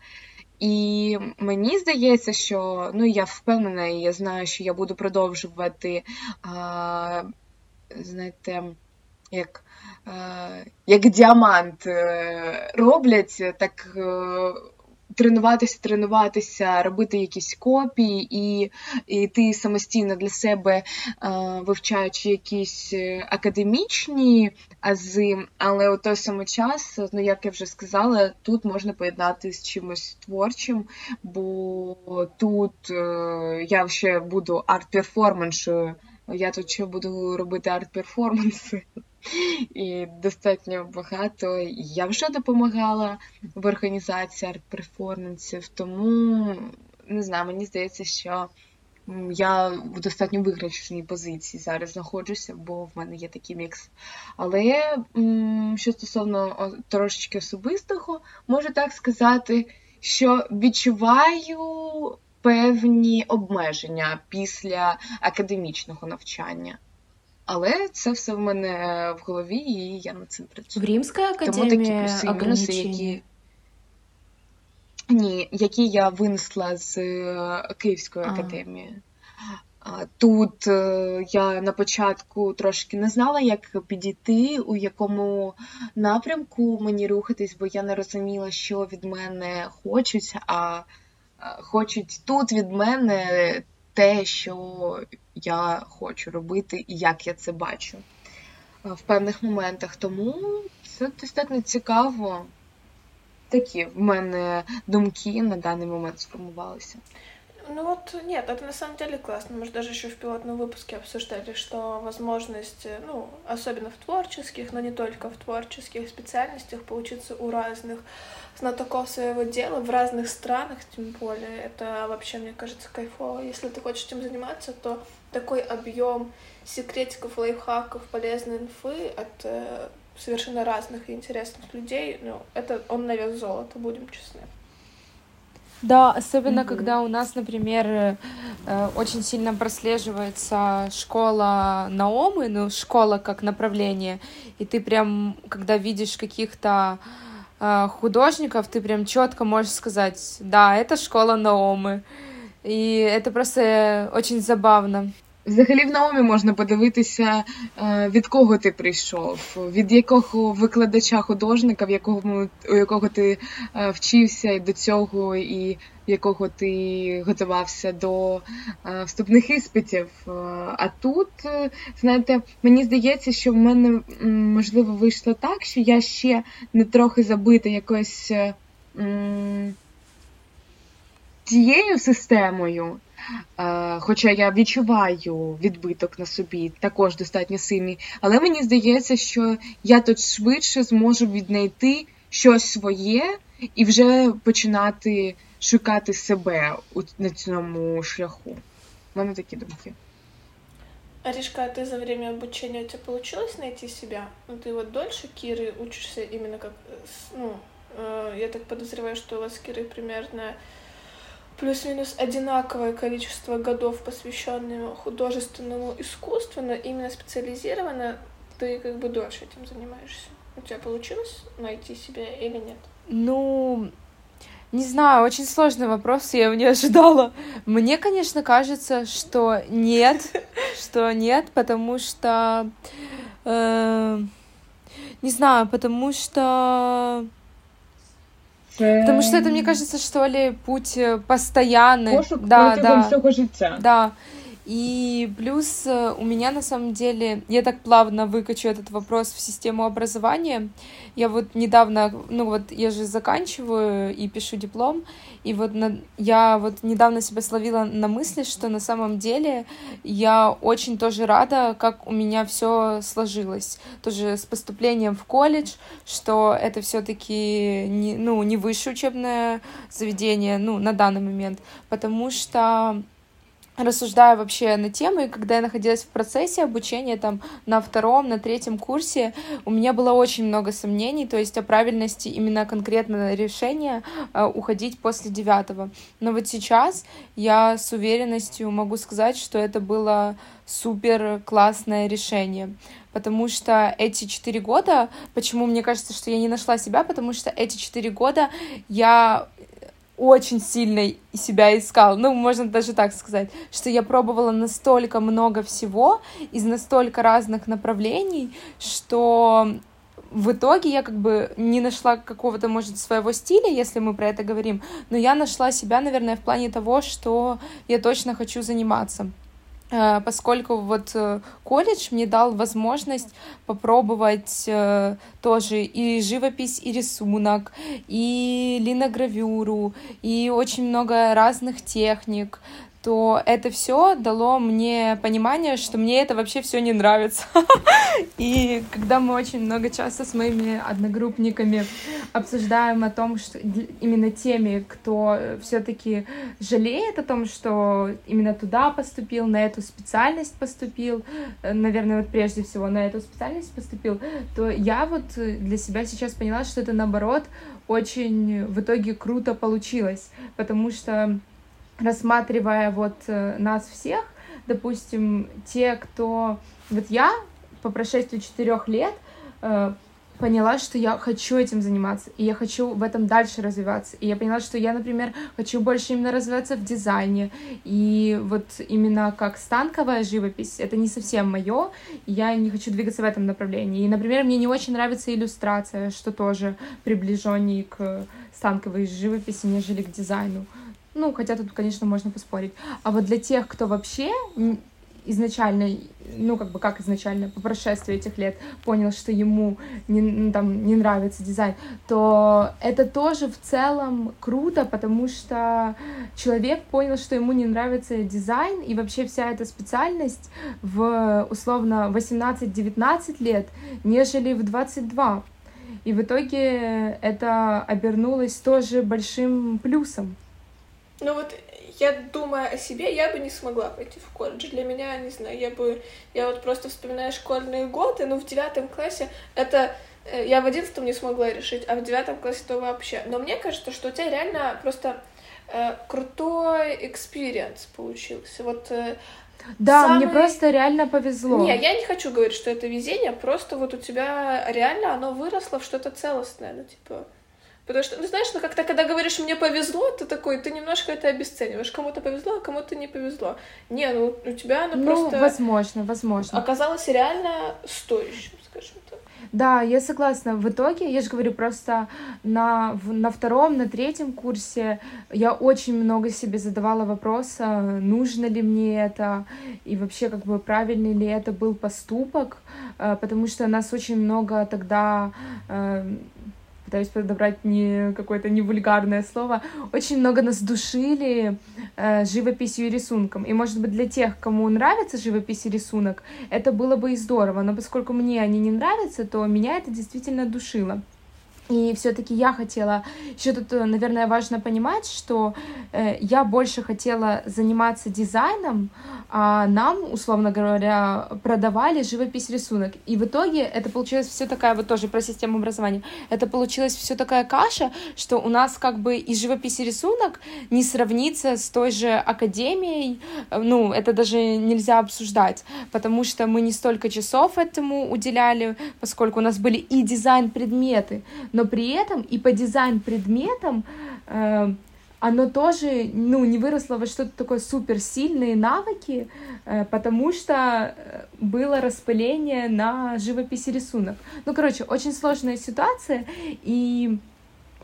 І мені здається, що ну я впевнена, і я знаю, що я буду продовжувати, а, знаєте, як а, як діамант е, роблять, так е, тренуватися, тренуватися, робити якісь копії, і і ти самостійно для себе, вивчаючи якісь е, академічні ази, але у той самий час, ну як я вже сказала, тут можна поєднати з чимось творчим, бо тут е, я ще буду арт-перформаншою. Я тут ще буду робити арт-перформанси. І достатньо багато. Я вже допомагала в організації арт-перформансів, тому не знаю, мені здається, що я в достатньо виграшній позиції зараз знаходжуся, бо в мене є такий мікс. Але що стосовно трошечки особистого, можу так сказати, що відчуваю певні обмеження після академічного навчання. Але це все в мене в голові, і я над цим працюю. В Римській академії Тому такі плюси і мінуси, які ні, які я винесла з е, Київської академії. Тут е, я на початку трошки не знала, як підійти, у якому напрямку мені рухатись, бо я не розуміла, що від мене хочуть, а хочуть тут від мене те, що я хочу робити і як я це бачу в певних моментах. Тому це достатньо цікаво. Такі в мене думки на даний момент сформувалися. Ну вот нет, это на самом деле классно. Мы же даже еще в пилотном выпуске обсуждали, что возможность, ну, особенно в творческих, но не только в творческих специальностях, поучиться у разных знатоков своего дела в разных странах, тем более, это вообще, мне кажется, кайфово. Если ты хочешь этим заниматься, то такой объем секретиков, лайфхаков, полезной инфы от э, совершенно разных и интересных людей, ну, это он на вес золота, будем честны. Да, особенно mm-hmm. когда у нас, например, э, очень сильно прослеживается школа Наомы, ну, школа как направление, и ты прям, когда видишь каких-то э, художников, ты прям четко можешь сказать, да, это школа Наомы. И это просто очень забавно. Взагалі в наумі можна подивитися, е, від кого ти прийшов, від якого викладача художника, в якого у якого ти е, вчився до цього, і якого ти готувався до е, вступних іспитів. А тут, знаєте, мені здається, що в мене можливо вийшло так, що я ще не трохи забита якоюсь тією системою. Е, хоча я відчуваю відбиток на собі, також достатньо сильний. Але мені здається, що я тут швидше зможу віднайти щось своє і вже починати шукати себе на цьому шляху. У мене такі думки. Аришка, а ты за время обучения у тебя получилось найти себя? Ну, ты вот дольше Киры учишься именно как, ну, э, я так подозреваю, что у вас с Кирой примерно плюс-минус одинаковое количество годов, посвященных художественному искусству, но именно специализированно ты как бы дольше этим занимаешься. У тебя получилось найти себя или нет? Ну, не знаю, очень сложный вопрос, я его не ожидала. Мне, конечно, кажется, что нет, что нет, потому что... Э, не знаю, потому что Потому что это, мне кажется, что ли, путь э, постоянный. Пошук да, да, всего життя. Да. И плюс э, у меня на самом деле, я так плавно выкачу этот вопрос в систему образования. Я вот недавно, ну вот я же заканчиваю и пишу диплом, и вот на, я вот недавно себя словила на мысли, что на самом деле я очень тоже рада, как у меня все сложилось. Тоже с поступлением в колледж, что это все-таки не, ну, не высшее учебное заведение, ну, на данный момент, потому что рассуждаю вообще на тему, и когда я находилась в процессе обучения, там, на втором, на третьем курсе, у меня было очень много сомнений, то есть о правильности именно конкретно решения э, уходить после девятого. Но вот сейчас я с уверенностью могу сказать, что это было супер классное решение, потому что эти четыре года, почему мне кажется, что я не нашла себя, потому что эти четыре года я очень сильно себя искал, ну, можно даже так сказать, что я пробовала настолько много всего из настолько разных направлений, что в итоге я как бы не нашла какого-то, может, своего стиля, если мы про это говорим, но я нашла себя, наверное, в плане того, что я точно хочу заниматься. Э, поскольку вот э, колледж мне дал возможность попробовать э, тоже и живопись, и рисунок, и линогравюру, и очень много разных техник, то это все дало мне понимание, что мне это вообще все не нравится. И когда мы очень много часа с моими одногруппниками обсуждаем о том, что именно теми, кто все-таки жалеет о том, что именно туда поступил, на эту специальность поступил, э, наверное, вот прежде всего на эту специальность поступил, то я вот для себя сейчас поняла, что это наоборот очень в итоге круто получилось, потому что рассматривая вот э, нас всех, допустим, те, кто... Вот я по прошествии четырех лет э, поняла, что я хочу этим заниматься, и я хочу в этом дальше развиваться. И я поняла, что я, например, хочу больше именно развиваться в дизайне. И вот именно как станковая живопись, это не совсем мое, я не хочу двигаться в этом направлении. И, например, мне не очень нравится иллюстрация, что тоже приближеннее к станковой живописи, нежели к дизайну. Ну, хотя тут, конечно, можно поспорить. А вот для тех, кто вообще изначально, ну, как бы как изначально, по прошествии этих лет понял, что ему не, там, не нравится дизайн, то это тоже в целом круто, потому что человек понял, что ему не нравится дизайн, и вообще вся эта специальность в, условно, 18-19 лет, нежели в 22. И в итоге это обернулось тоже большим плюсом. Ну вот я думаю о себе, я бы не смогла пойти в колледж. Для меня, не знаю, я бы... Я вот просто вспоминаю школьные годы, ну, в девятом классе это... Э, я в одиннадцатом не смогла решить, а в девятом классе то вообще. Но мне кажется, что у тебя реально просто э, крутой experience получился. Вот э, да, самый... мне просто реально повезло. Не, я не хочу говорить, что это везение, просто вот у тебя реально оно выросло в что-то целостное, ну, типа... Потому что, ну, знаешь, ну, как-то, когда говоришь «мне повезло», ты такой, ты немножко это обесцениваешь. Кому-то повезло, а кому-то не повезло. Не, ну, у тебя оно ну, просто... возможно, возможно. Оказалось реально стоящим, скажем так. Да, я согласна. В итоге, я же говорю, просто на, на втором, на третьем курсе я очень много себе задавала вопроса, нужно ли мне это, и вообще, как бы, правильный ли это был поступок, э, потому что нас очень много тогда э, пытаюсь подобрать не какое-то не вульгарное слово, очень много нас душили э, живописью и рисунком. И, может быть, для тех, кому нравится живопись и рисунок, это было бы и здорово, но поскольку мне они не нравятся, то меня это действительно душило. И все-таки я хотела, еще тут, э, наверное, важно понимать, что э, я больше хотела заниматься дизайном, а нам, условно говоря, продавали живопись, рисунок. И в итоге это получилось все такая, вот тоже про систему образования, это получилось все такая каша, что у нас как бы и живопись, рисунок не сравнится с той же академией, э, ну, это даже нельзя обсуждать, потому что мы не столько часов этому уделяли, поскольку у нас были и дизайн-предметы, но при этом и по дизайн-предметам э, оно тоже, ну, не выросло во что-то такое суперсильные навыки, э, потому что э, было распыление на живопись и рисунок. Ну, короче, очень сложная ситуация, и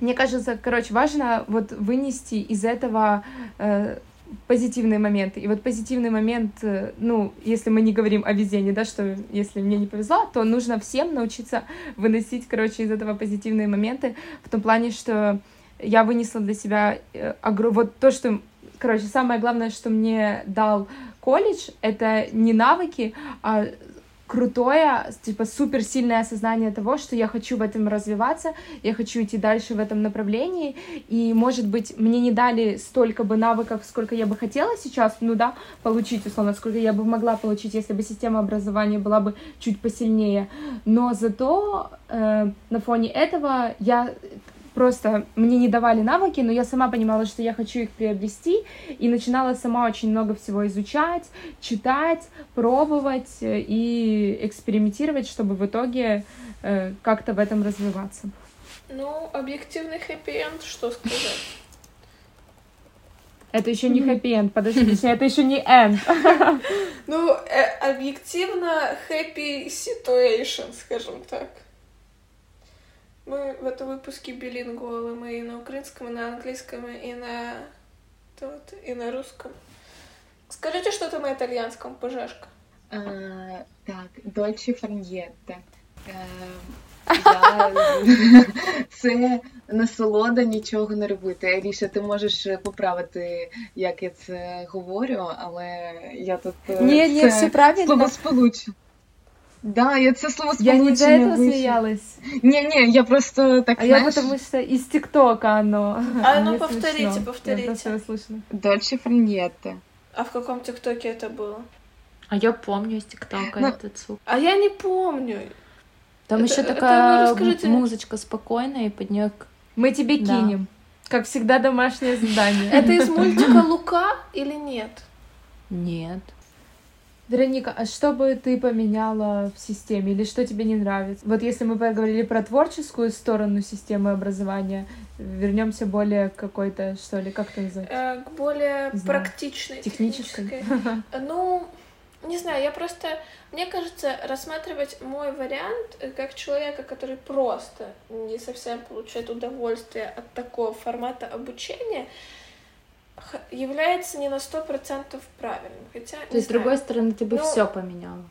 мне кажется, короче, важно вот вынести из этого э, позитивные моменты. И вот позитивный момент, э, ну, если мы не говорим о везении, да, что если мне не повезло, то нужно всем научиться выносить, короче, из этого позитивные моменты в том плане, что я вынесла для себя э, вот то, что, короче, самое главное, что мне дал колледж, это не навыки, а крутое, типа супер сильное осознание того, что я хочу в этом развиваться, я хочу идти дальше в этом направлении, и, может быть, мне не дали столько бы навыков, сколько я бы хотела сейчас, ну да, получить, условно, сколько я бы могла получить, если бы система образования была бы чуть посильнее, но зато э, на фоне этого я просто мне не давали навыки, но я сама понимала, что я хочу их приобрести, и начинала сама очень много всего изучать, читать, пробовать э, и экспериментировать, чтобы в итоге э, как-то в этом развиваться. Ну, объективный хэппи-энд, что сказать? Это еще не хэппи-энд, подождите, это еще не энд. Ну, э, объективно happy situation, скажем так. Мы в этом выпуске билингвалы. Мы и на украинском, и на английском, и на, тут, и на русском. Скажите что-то на итальянском, пожашка. А, так, Дольче Фарньєтте. Я... Це насолода нічого не робити. Еліша, ти можеш поправити, як я це говорю, але я тут ні, ні, все правильно. словосполучу. Да, я це слово Я не из-за этого смеялась. Не-не, я просто так, А знаешь... я потому что из ТикТока оно. А ну повторите, смешно. повторите. Я слышно. Дольче Френьетте. А в каком ТикТоке это было? А я помню из ТикТока ну, этот звук. А я не помню. Там еще такая это, музычка спокойная, и под нее Мы тебе да. кинем. Как всегда, домашнее задание. Это из мультика Лука или нет? Нет. Вероника, а что бы ты поменяла в системе или что тебе не нравится? Вот если мы поговорили про творческую сторону системы образования, вернемся более к какой-то, что ли, как это называется? Э, к более практичной, технической. технической. Ну, не знаю, я просто, мне кажется, рассматривать мой вариант э, как человека, который просто не совсем получает удовольствие от такого формата обучения, является не на сто процентов правильным. Хотя, То есть, с другой стороны, ты бы ну, все поменяла?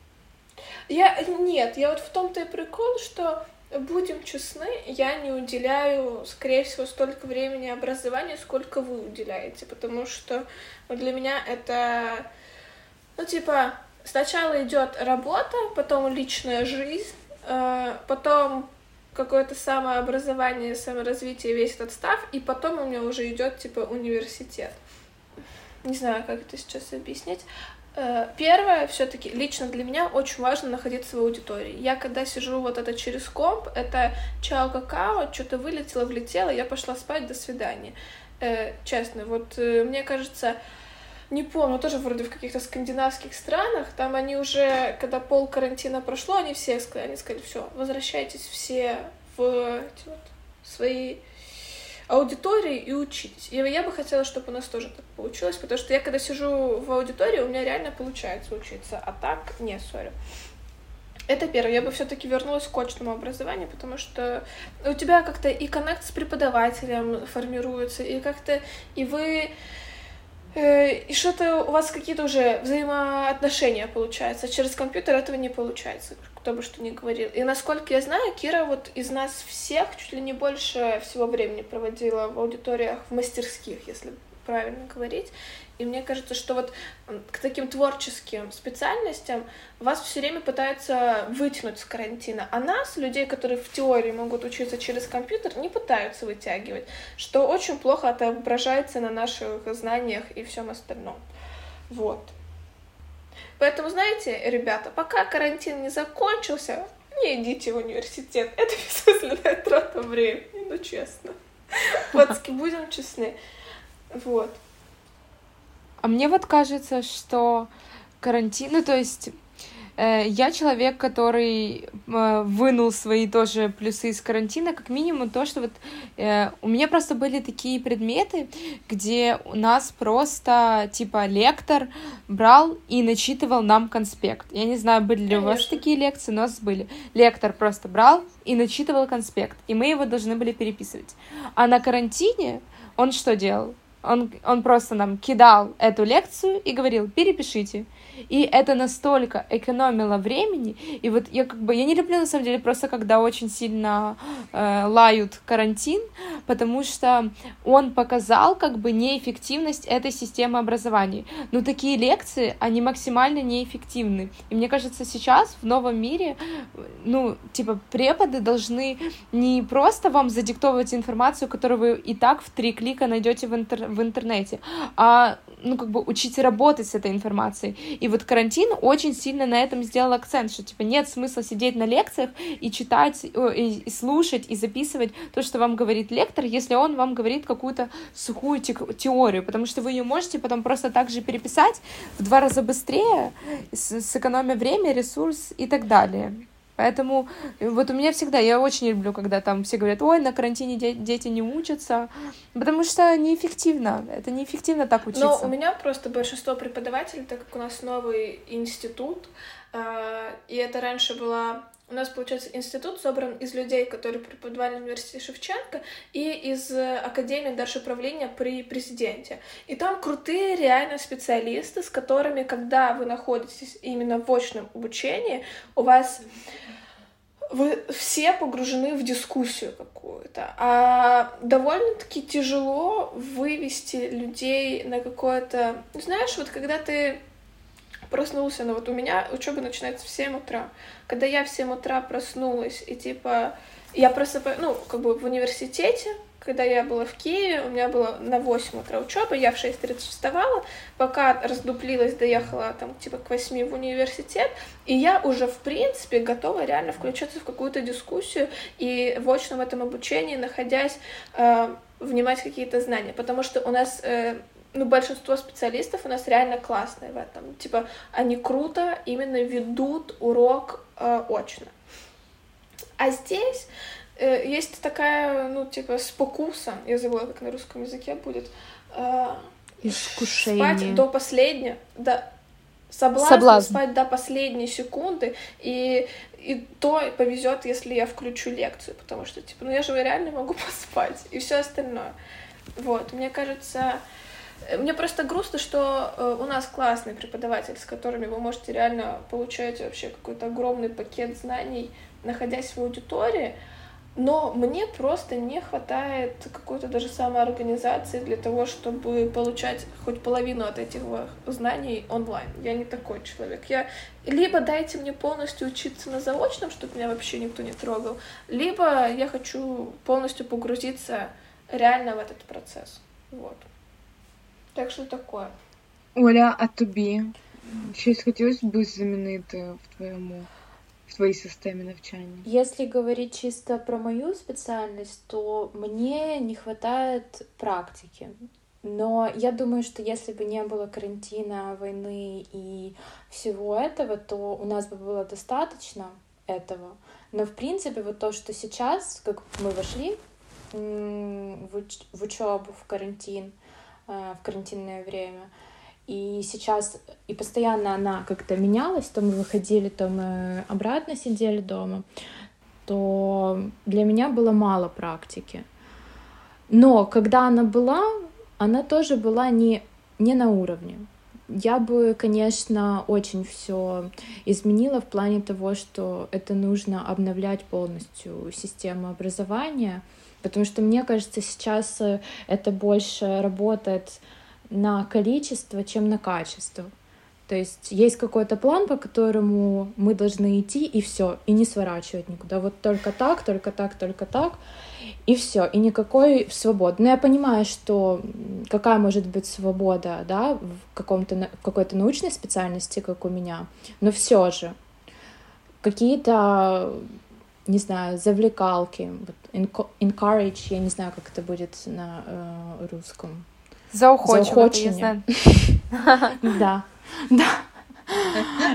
Я нет, я вот в том-то и прикол, что будем честны, я не уделяю, скорее всего, столько времени образованию, сколько вы уделяете, потому что для меня это, ну, типа, сначала идет работа, потом личная жизнь, э, потом какое-то самообразование, саморазвитие, весь этот став, и потом у меня уже идет типа университет. Не знаю, как это сейчас объяснить. Э, первое, все-таки лично для меня очень важно находиться в аудитории. Я когда сижу вот это через комп, это чао какао, что-то вылетело, влетело, я пошла спать, до свидания. Э, честно, вот э, мне кажется, не помню, тоже вроде в каких-то скандинавских странах, там они уже, когда пол карантина прошло, они все сказали, они сказали, все, возвращайтесь все в эти вот свои аудитории и учитесь. И я бы хотела, чтобы у нас тоже так получилось, потому что я когда сижу в аудитории, у меня реально получается учиться, а так не, сори. Это первое. Я бы все-таки вернулась к очному образованию, потому что у тебя как-то и коннект с преподавателем формируется, и как-то и вы и что-то у вас какие-то уже взаимоотношения получаются. Через компьютер этого не получается. кто бы что ни говорил. И насколько я знаю, Кира вот из нас всех чуть ли не больше всего времени проводила в аудиториях, в мастерских, если правильно говорить. И мне кажется, что вот к таким творческим специальностям вас все время пытаются вытянуть с карантина, а нас, людей, которые в теории могут учиться через компьютер, не пытаются вытягивать, что очень плохо отображается на наших знаниях и всем остальном. Вот. Поэтому, знаете, ребята, пока карантин не закончился, не идите в университет. Это бессмысленная трата времени, ну честно. Пацки, будем честны. Вот. А мне вот кажется, что карантин, ну то есть Э, я человек, который э, вынул свои тоже плюсы из карантина, как минимум то, что вот э, у меня просто были такие предметы, где у нас просто типа лектор брал и начитывал нам конспект. Я не знаю, были ли Конечно. у вас такие лекции, но у нас были. Лектор просто брал и начитывал конспект, и мы его должны были переписывать. А на карантине он что делал? Он, он просто нам кидал эту лекцию и говорил, перепишите. И это настолько экономило времени. И вот я как бы, я не люблю на самом деле просто, когда очень сильно э, лают карантин, потому что он показал как бы неэффективность этой системы образования. Но такие лекции, они максимально неэффективны. И мне кажется, сейчас в новом мире, ну, типа, преподы должны не просто вам задиктовывать информацию, которую вы и так в три клика найдете в, интер в интернете, а ну, как бы учить работать с этой информацией. И вот карантин очень сильно на этом сделал акцент, что, типа, нет смысла сидеть на лекциях и читать, и, и слушать, и записывать то, что вам говорит лектор, если он вам говорит какую-то сухую те теорию, потому что вы ее можете потом просто так же переписать в два раза быстрее, сэкономя время, ресурс и так далее. Поэтому э, вот у меня всегда, я очень люблю, когда там все говорят, ой, на карантине де- дети не учатся, потому что неэффективно, это неэффективно так учиться. Но у меня просто большинство преподавателей, так как у нас новый институт, э, и это раньше была у нас, получается, институт собран из людей, которые преподавали в университете Шевченко, и из Академии управления при президенте. И там крутые реально специалисты, с которыми, когда вы находитесь именно в очном обучении, у вас вы все погружены в дискуссию какую-то. А довольно-таки тяжело вывести людей на какое-то... Знаешь, вот когда ты проснулся, но вот у меня учеба начинается в 7 утра. Когда я в 7 утра проснулась, и типа, я просто, ну, как бы в университете, когда я была в Киеве, у меня было на 8 утра учеба, я в 6.30 вставала, пока раздуплилась, доехала там типа к 8 в университет, и я уже в принципе готова реально включаться в какую-то дискуссию и в очном этом обучении, находясь, э, внимать какие-то знания, потому что у нас э, ну, большинство специалистов у нас реально классные в этом. Типа, они круто именно ведут урок э, очно. А здесь есть такая, ну, типа, спокуса, я забыла, как на русском языке будет. Э, Искушение. Спать до последнего, да, соблазн, соблазн спать до последней секунды, и, и то повезет, если я включу лекцию, потому что, типа, ну я же реально могу поспать, и все остальное. Вот, мне кажется, мне просто грустно, что э, у нас классный преподаватель, с которыми вы можете реально получать вообще какой-то огромный пакет знаний, находясь в аудитории, но мне просто не хватает какой-то даже самоорганизации для того, чтобы получать хоть половину от этих знаний онлайн. Я не такой человек. Я либо дайте мне полностью учиться на заочном, чтобы меня вообще никто не трогал, либо я хочу полностью погрузиться реально в этот процесс. Вот. Так що таке. Оля, а тобі щось хотілося б замінити в твоєму в твоей системе навчания? Если говорить чисто про мою специальность, то мне не хватает практики. Но я думаю, что если бы не было карантина, войны и всего этого, то у нас бы было достаточно этого. Но в принципе вот то, что сейчас, как мы вошли в учебу, в карантин, Э, в карантинное время. И сейчас, и постоянно она как-то менялась, то мы выходили, то мы обратно сидели дома, то для меня было мало практики. Но когда она была, она тоже была не, не на уровне. я бы, конечно, очень все изменила в плане того, что это нужно обновлять полностью систему образования, потому что мне кажется, сейчас э, это больше работает на количество, чем на качество. То есть есть какой-то план, по которому мы должны идти, и все, и не сворачивать никуда. Вот только так, только так, только так, и все, и никакой свободы. Но я понимаю, что какая может быть свобода, да, в каком-то в какой-то научной специальности, как у меня, но все же какие-то не знаю, завлекалки, encourage, я не знаю, как это будет на э, русском. Заохочивание. Да. Да.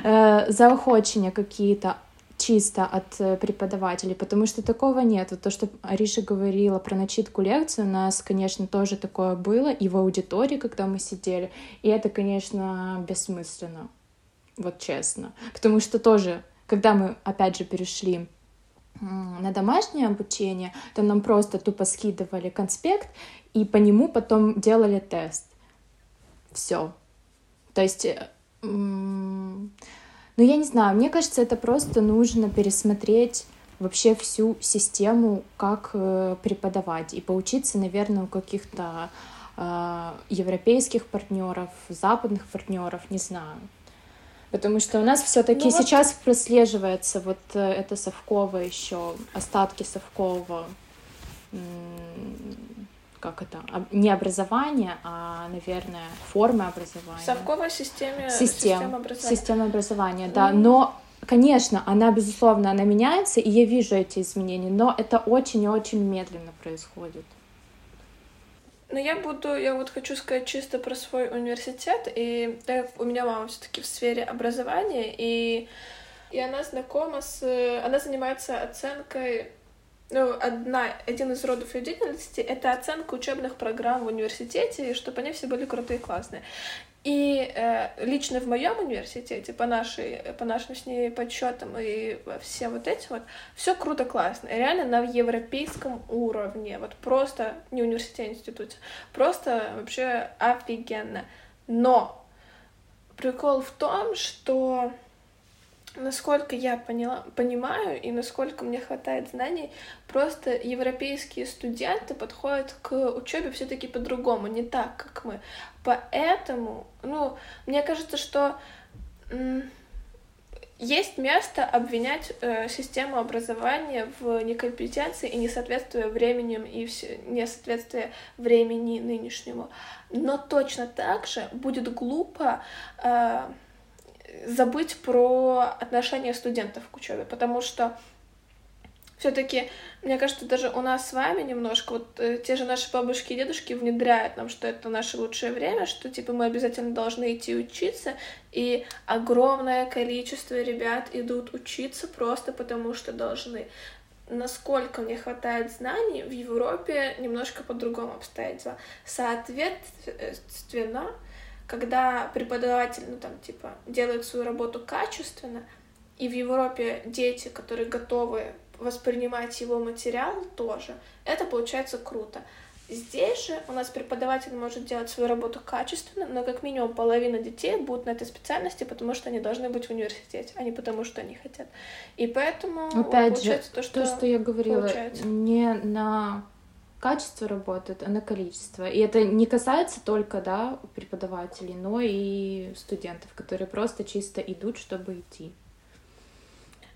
Э, заохочения какие-то чисто от э, преподавателей, потому что такого нет. Вот то, что Ариша говорила про начитку лекции, у нас, конечно, тоже такое было и в аудитории, когда мы сидели, и это, конечно, бессмысленно, вот честно. Потому что тоже, когда мы, опять же, перешли на домашнее обучение, то нам просто тупо скидывали конспект, и по нему потом делали тест. Все. То есть э, ну, я не знаю, мне кажется, это просто нужно пересмотреть вообще всю систему, как э, преподавать, и поучиться, наверное, у каких-то э, европейских партнеров, западных партнеров, не знаю. Потому что у нас все-таки ну, сейчас вот... прослеживается вот это совковое еще, остатки совкового как это, не образование, а, наверное, формы образования. В совковой системе, Систем, система образования. Система образования, да. Mm. Но, конечно, она, безусловно, она меняется, и я вижу эти изменения, но это очень и очень медленно происходит. Но я буду, я вот хочу сказать чисто про свой университет, и так у меня мама все-таки в сфере образования, и, и она знакома с, она занимается оценкой ну, одна, один из родов ее деятельности — это оценка учебных программ в университете, чтобы они все были крутые и классные. И э, лично в моем университете, по, нашей, по нашим с ней подсчетам и все вот эти вот, все круто, классно. И реально на европейском уровне. Вот просто не университете, а институте. Просто вообще офигенно. Но прикол в том, что насколько я поняла, понимаю и насколько мне хватает знаний, просто европейские студенты подходят к учебе все-таки по-другому, не так, как мы. Поэтому, ну, мне кажется, что есть место обвинять э, систему образования в некомпетенции и несоответствие временем и все, несоответствие времени нынешнему. Но точно так же будет глупо э, забыть про отношения студентов к учебе, потому что все-таки, мне кажется, даже у нас с вами немножко, вот э, те же наши бабушки и дедушки внедряют нам, что это наше лучшее время, что типа мы обязательно должны идти учиться, и огромное количество ребят идут учиться просто потому, что должны. Насколько мне хватает знаний, в Европе немножко по-другому обстоят дела. Соответственно, когда преподаватель, ну там, типа, делает свою работу качественно, и в Европе дети, которые готовы воспринимать его материал тоже, это получается круто. Здесь же у нас преподаватель может делать свою работу качественно, но как минимум половина детей будут на этой специальности, потому что они должны быть в университете, а не потому что они хотят. И поэтому Опять же, то, что, то, что я говорила, получается. не на качество работает, а на количество. И это не касается только да, преподавателей, но и студентов, которые просто чисто идут, чтобы идти.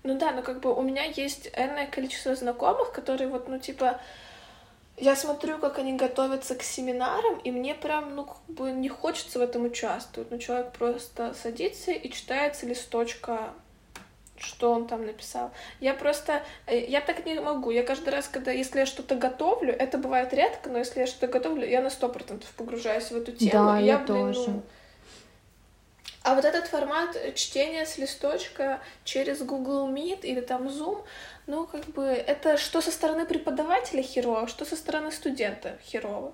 Ну да, но как бы у меня есть энное количество знакомых, которые вот, ну, типа, я смотрю, как они готовятся к семинарам, и мне прям, ну, как бы не хочется в этом участвовать. Ну, человек просто садится и читает с листочка что он там написал. Я просто, э, я так не могу. Я каждый раз, когда, если я что-то готовлю, это бывает редко, но если я что-то готовлю, я на сто процентов погружаюсь в эту тему. Да, я, я блин, тоже. Ну... А вот этот формат чтения с листочка через Google Meet или там Zoom, ну, как бы, это что со стороны преподавателя херово, что со стороны студента херово.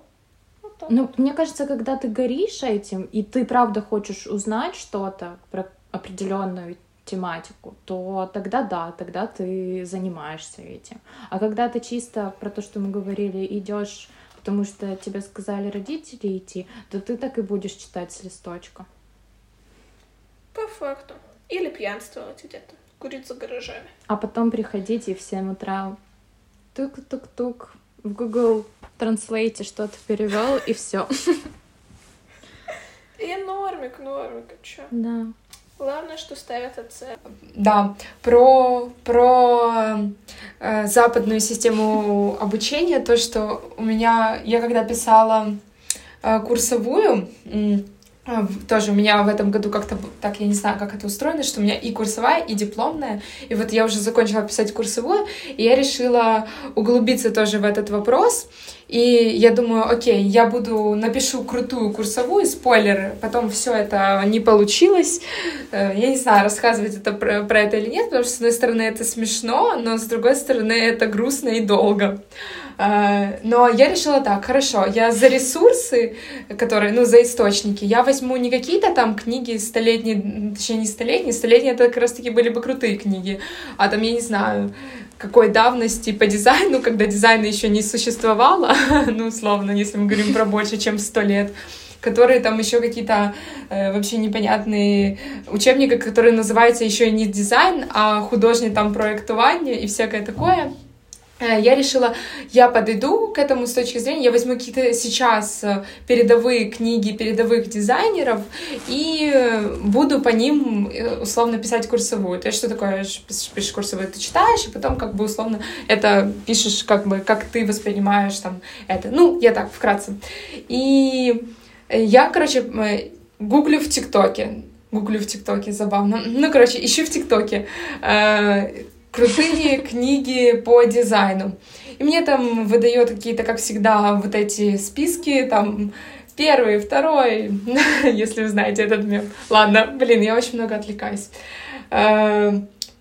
Вот ну, вот. мне кажется, когда ты горишь этим, и ты правда хочешь узнать что-то про определенную тематику, то тогда да, тогда ты занимаешься этим. А когда ты чисто про то, что мы говорили, идешь, потому что тебе сказали родители идти, то ты так и будешь читать с листочка. По факту. Или пьянствовать где-то, курить за гаражами. А потом приходить и в 7 утра тук-тук-тук в Google Translate что-то перевел и все. И нормик, нормик, а чё? Да. Главное, что ставят оценки. Да, про, про э, западную систему обучения, то, что у меня, я когда писала э, курсовую, а, тоже у меня в этом году как-то так, я не знаю, как это устроено, что у меня и курсовая, и дипломная. И вот я уже закончила писать курсовую, и я решила углубиться тоже в этот вопрос. И я думаю, окей, я буду, напишу крутую курсовую, спойлер, потом все это не получилось. Э, я не знаю, рассказывать это про, про это или нет, потому что, с одной стороны, это смешно, но с другой стороны, это грустно и долго. Э, но я решила так, хорошо, я за ресурсы, которые, ну, за источники, я возьму не какие-то там книги столетние, точнее, не столетние, столетние это как раз-таки были бы крутые книги, а там, я не знаю, какой давности по дизайну, когда дизайна еще не существовало, ну, условно, если мы говорим про больше, чем сто лет, которые там еще какие-то э, вообще непонятные учебники, которые называются еще не дизайн, а художник там проектование и всякое такое. Э, я решила, я подойду к этому с точки зрения, я возьму какие-то сейчас э, передовые книги передовых дизайнеров и э, буду по ним условно писать курсовую. То есть что такое пишешь курсовую, ты читаешь, и потом как бы условно это пишешь как бы, как ты воспринимаешь там это. Ну, я так, вкратце. И я, короче, гуглю в ТикТоке, гуглю в ТикТоке, забавно. Ну, короче, ищу в ТикТоке крутые книги по дизайну. И мне там выдает какие-то, как всегда, вот эти списки, там, первый, второй, если вы знаете этот мем. Ладно, блин, я очень много отвлекаюсь. Э,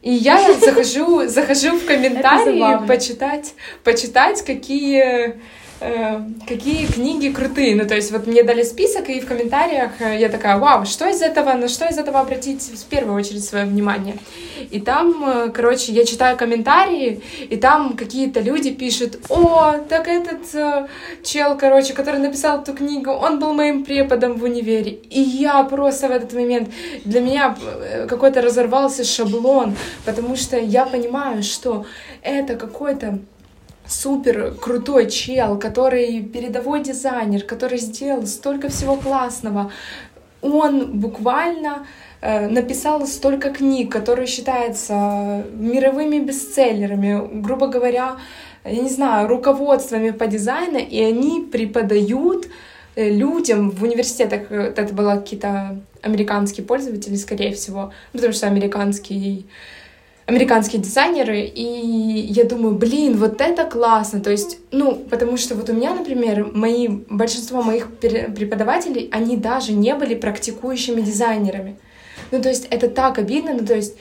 и я захожу, захожу в комментарии почитать, почитать, какие Э, какие книги крутые. Ну, то есть вот мне дали список, и в комментариях э, я такая, вау, что из этого, на что из этого обратить в первую очередь свое внимание. И там, э, короче, я читаю комментарии, и там какие-то люди пишут, о, так этот э, чел, короче, который написал эту книгу, он был моим преподом в универе. И я просто в этот момент, для меня какой-то разорвался шаблон, потому что я понимаю, что это какой-то супер крутой чел, который передовой дизайнер, который сделал столько всего классного. Он буквально э, написал столько книг, которые считаются мировыми бестселлерами, грубо говоря, я не знаю, руководствами по дизайну, и они преподают э, людям в университетах, это были какие-то американские пользователи, скорее всего, потому что американский американские дизайнеры, и я думаю, блин, вот это классно, то есть, ну, потому что вот у меня, например, мои, большинство моих преподавателей, они даже не были практикующими дизайнерами. Ну, то есть, это так обидно, ну, то есть,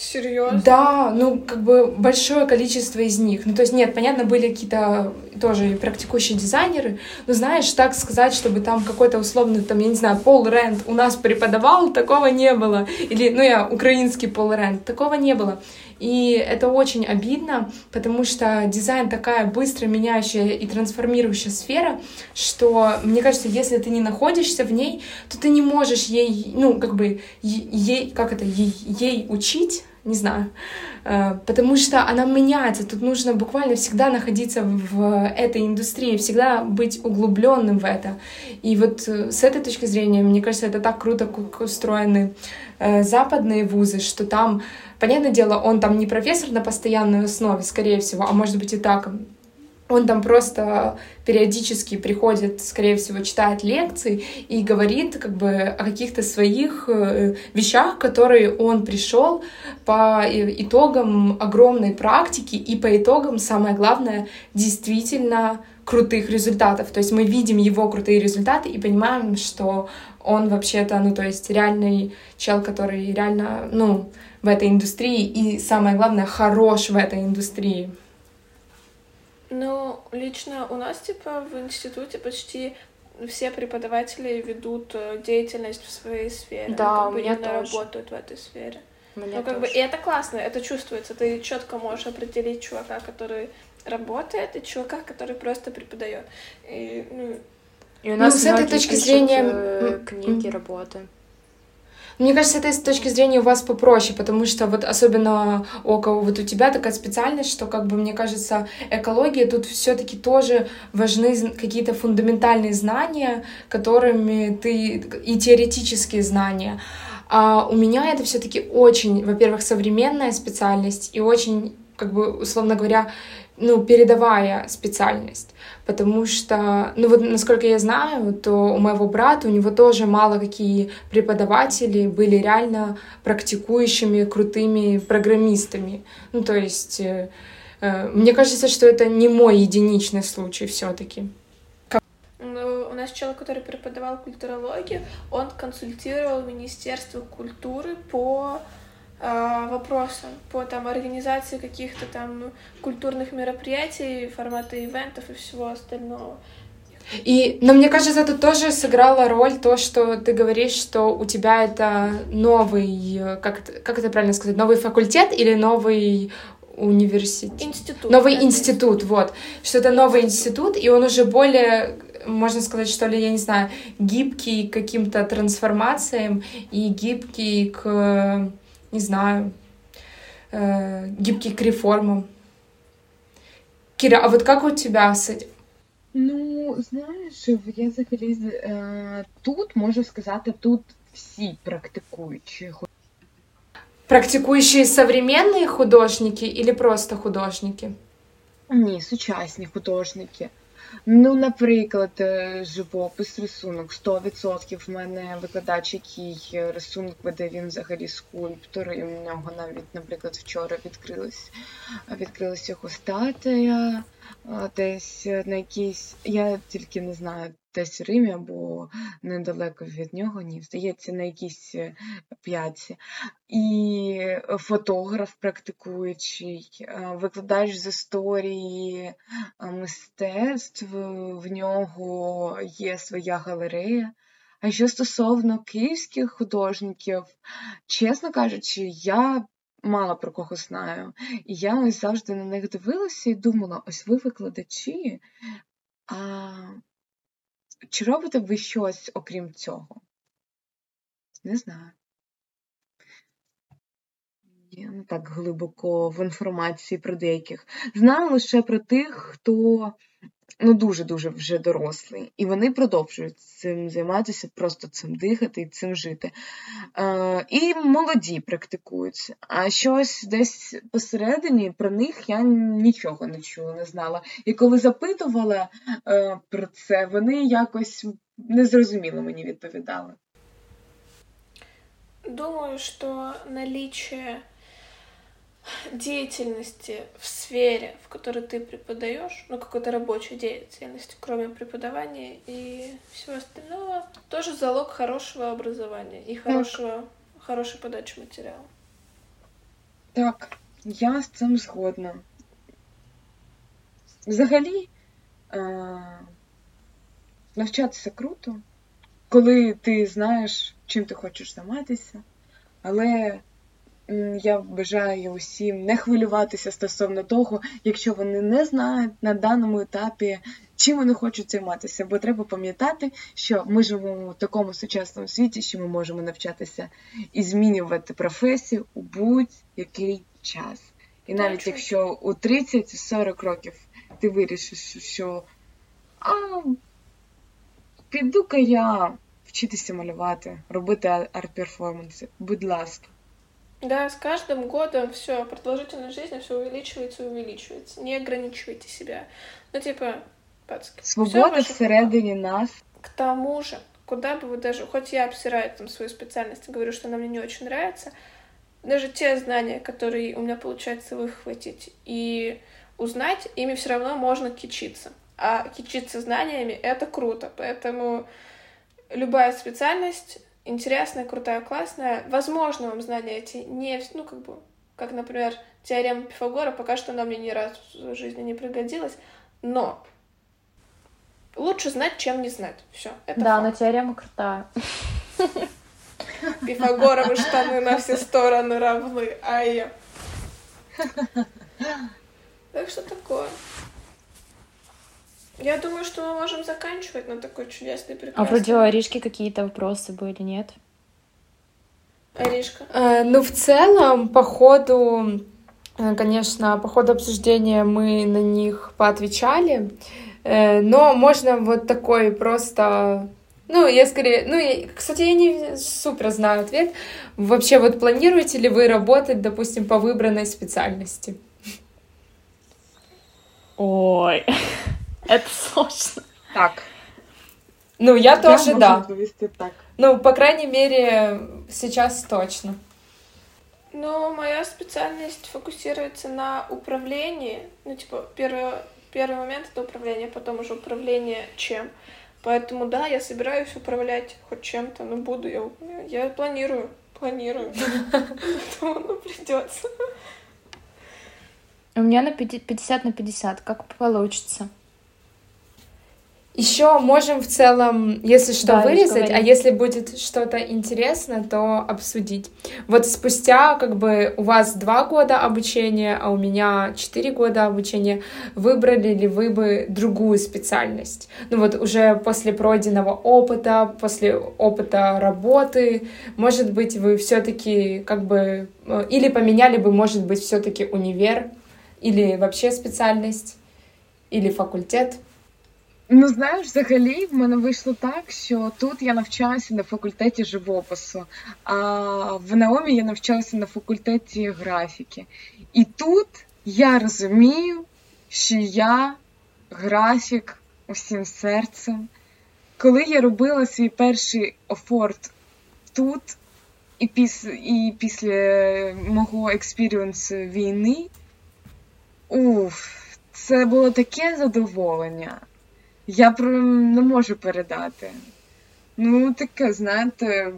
Серьезно? Да, ну, как бы большое количество из них. Ну, то есть, нет, понятно, были какие-то тоже практикующие дизайнеры, но, знаешь, так сказать, чтобы там какой-то условный, там, я не знаю, Пол Рэнд у нас преподавал, такого не было. Или, ну, я украинский Пол Рэнд, такого не было. И это очень обидно, потому что дизайн такая быстро меняющая и трансформирующая сфера, что, мне кажется, если ты не находишься в ней, то ты не можешь ей, ну, как бы, ей, как это, ей, ей учить, не знаю, э, потому что она меняется. Тут нужно буквально всегда находиться в этой индустрии, всегда быть углубленным в это. И вот э, с этой точки зрения, мне кажется, это так круто, как устроены э, западные вузы, что там, понятное дело, он там не профессор на постоянной основе, скорее всего, а может быть и так он там просто периодически приходит, скорее всего, читает лекции и говорит как бы о каких-то своих э, вещах, которые он пришел по итогам огромной практики и по итогам, самое главное, действительно крутых результатов. То есть мы видим его крутые результаты и понимаем, что он вообще-то, ну, то есть реальный чел, который реально, ну, в этой индустрии и, самое главное, хорош в этой индустрии. Ну, лично у нас, типа, в институте почти все преподаватели ведут э, деятельность в своей сфере. Да, ну, как у меня бы тоже. работают в этой сфере. У меня ну, как тоже. бы, и это классно, это чувствуется. Ты четко можешь определить чувака, который работает, и чувака, который просто преподает. И, ну, И у нас Ну, с этой точки зрения, э, книги, м. работы. Мне кажется, это с точки зрения у вас попроще, потому что вот особенно у кого вот у тебя такая специальность, что как бы мне кажется, экология тут все-таки тоже важны какие-то фундаментальные знания, которыми ты и теоретические знания. А у меня это все-таки очень, во-первых, современная специальность и очень, как бы, условно говоря, ну, передовая специальность. Потому что, ну вот, насколько я знаю, то у моего брата, у него тоже мало какие преподаватели были реально практикующими, крутыми программистами. Ну, то есть, э, э, мне кажется, что это не мой единичный случай все таки ну, у нас человек, который преподавал культурологию, он консультировал Министерство культуры по вопросам, по там организации каких-то там культурных мероприятий, формата ивентов и всего остального. И, но мне кажется, это тоже сыграло роль то, что ты говоришь, что у тебя это новый, как, как это правильно сказать, новый факультет или новый университет? Институт. Новый институт, вот. Что это новый институт, и он уже более можно сказать, что ли, я не знаю, гибкий к каким-то трансформациям и гибкий к, не знаю, э, гибкий к реформам. Кира, а вот как у тебя с этим? Ну, знаєш, я взагалі е, тут можу сказати, тут всі практикуючі. Практикующие современные художники или просто художники? Ні, сучасні художники. Ну, наприклад, е, живопис, рисунок 100% в мене викладач, який рисунок веде, він взагалі скульптор, і у нього навіть, наприклад, вчора відкрилась відкрилась його статуя десь на якійсь. Я тільки не знаю, десь в Римі або недалеко від нього, ні, здається, на якійсь е, п'ятці. І фотограф практикуючий, е, викладач з історії е, мистецтв, в нього є своя галерея. А що стосовно київських художників, чесно кажучи, я мало про кого знаю. І я ось завжди на них дивилася і думала: ось ви викладачі, а чи робите ви щось окрім цього? Не знаю. Не так глибоко в інформації про деяких. Знаю лише про тих, хто ну дуже-дуже вже дорослий, і вони продовжують цим займатися, просто цим дихати і цим жити. Е, І молоді практикуються. А щось десь посередині про них я нічого не чула, не знала. І коли запитувала е, про це, вони якось незрозуміло мені відповідали. Думаю, що наличие деятельности в сфере, в которой ты преподаешь, ну, какой-то рабочей деятельности, кроме преподавания и всего остального, тоже залог хорошего образования и хорошего, так. хорошей подачи материала. Так, я з цим згодна. Взагалі, навчатися круто, коли ти знаєш, чим ти хочеш займатися, але я бажаю усім не хвилюватися стосовно того, якщо вони не знають на даному етапі, чим вони хочуть займатися. Бо треба пам'ятати, що ми живемо в такому сучасному світі, що ми можемо навчатися і змінювати професію у будь-який час. І навіть якщо у 30-40 років ти вирішиш, що а, піду-ка я вчитися малювати, робити арт-перформанси, будь ласка. Да, с каждым годом все, продолжительность жизни все увеличивается и увеличивается. Не ограничивайте себя. Ну, типа, пацки. Свобода всередине нас. К тому же, куда бы вы даже, хоть я обсираю там свою специальность и говорю, что она мне не очень нравится, даже те знания, которые у меня получается выхватить и узнать, ими все равно можно кичиться. А кичиться знаниями — это круто. Поэтому любая специальность интересная, крутая, классная. Возможно, вам знания эти не... Ну, как бы, как, например, теорема Пифагора, пока что она мне ни разу в жизни не пригодилась, но лучше знать, чем не знать. Все, это Да, факт. но теорема крутая. Пифагоровы штаны на все стороны равны, а я... Так что такое. Я думаю, что мы можем заканчивать на такой чудесной прекрасной. А вроде у Аришки какие-то вопросы были, нет? Аришка? Э, ну, в целом, по ходу, э, конечно, по ходу обсуждения мы на них поотвечали, э, но можно вот такой просто... Ну, я скорее... Ну, я, кстати, я не супер знаю ответ. Вообще, вот планируете ли вы работать, допустим, по выбранной специальности? Ой, это сложно. Так. Ну, я тоже, можу да. так. Ну, по крайней мере, сейчас точно. Ну, моя специальность фокусируется на управлении. Ну, типа, первый, первый момент это управление, потом уже управление чем. Поэтому, да, я собираюсь управлять хоть чем-то, но буду я, я планирую, планирую. Поэтому, ну, придется. У меня на 50 на 50, как получится. Еще можем в целом, если что, Да, вырезать, а если будет что-то интересно, то обсудить. Вот спустя как бы у вас два года обучения, а у меня четыре года обучения, выбрали ли вы бы другую специальность? Ну вот уже после пройденного опыта, после опыта работы, может быть, вы все-таки как бы э, или поменяли бы, может быть, все-таки универ или вообще специальность или факультет? Ну, знаєш, взагалі в мене вийшло так, що тут я навчалася на факультеті живопису, а в Наомі я навчалася на факультеті графіки. І тут я розумію, що я графік усім серцем. Коли я робила свій перший офорт тут, і після, і після мого експіріенсу війни, уф, це було таке задоволення. Я про не можу передати. Ну, таке, знаєте,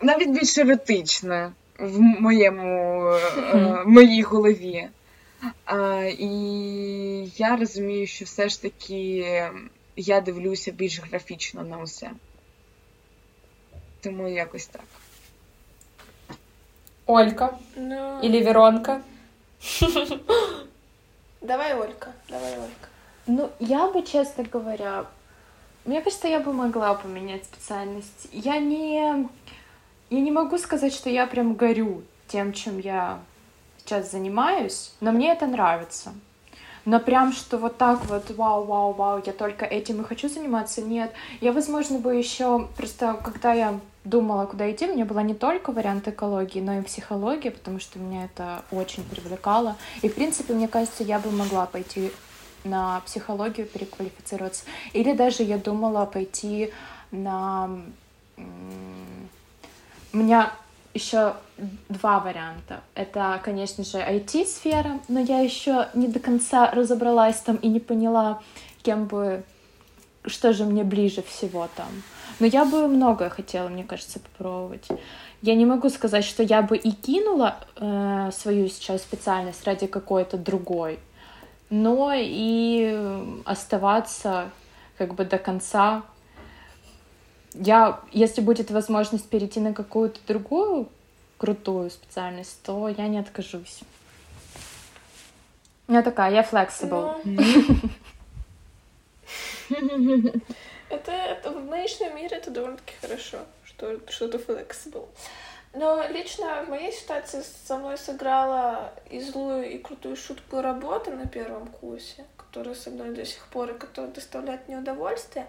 навіть більш еротичне в моєму е, моїй голові. А, і я розумію, що все ж таки я дивлюся більш графічно на усе. Тому якось так. Олька Ну, или Веронка? давай, Олька, давай, Олька. Ну, я бы, честно говоря, мне кажется, я бы могла поменять специальность. Я не, я не могу сказать, что я прям горю тем, чем я сейчас занимаюсь, но мне это нравится. Но прям, что вот так вот, вау, вау, вау, я только этим и хочу заниматься, нет. Я, возможно, бы еще, просто когда я думала, куда идти, у меня была не только вариант экологии, но и психология, потому что меня это очень привлекало. И, в принципе, мне кажется, я бы могла пойти на психологию, переквалифицироваться. Или даже я думала пойти на... У меня еще два варианта. Это, конечно же, IT-сфера, но я еще не до конца разобралась там и не поняла, кем бы, что же мне ближе всего там. Но я бы многое хотела, мне кажется, попробовать. Я не могу сказать, что я бы и кинула э, свою сейчас специальность ради какой-то другой, но и э, оставаться как бы до конца. Я, если будет возможность перейти на какую-то другую крутую специальность, то я не откажусь. Я такая, я flexible. Ну, это, в нынешнем мире это довольно-таки хорошо, что что-то flexible. Но лично в моей ситуации со мной сыграла и злую, и крутую шутку работа на первом курсе, которая со мной до сих пор и которая доставляет мне удовольствие.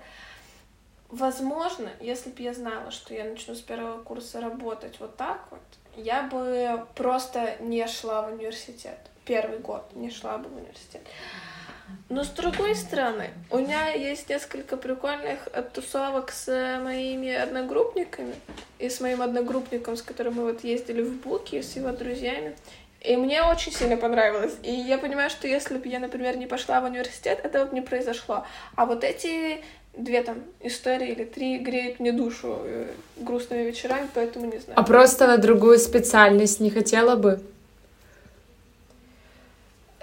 Возможно, если бы я знала, что я начну с первого курса работать вот так вот, я бы просто не шла в университет. Первый год не шла бы в университет. Но с другой стороны, у меня есть несколько прикольных тусовок с моими одногруппниками и с моим одногруппником, с которым мы вот ездили в Буки, с его друзьями. И мне очень сильно понравилось. И я понимаю, что если бы я, например, не пошла в университет, этого бы не произошло. А вот эти две там истории или три греют мне душу э, грустными вечерами, поэтому не знаю. А просто на другую специальность не хотела бы?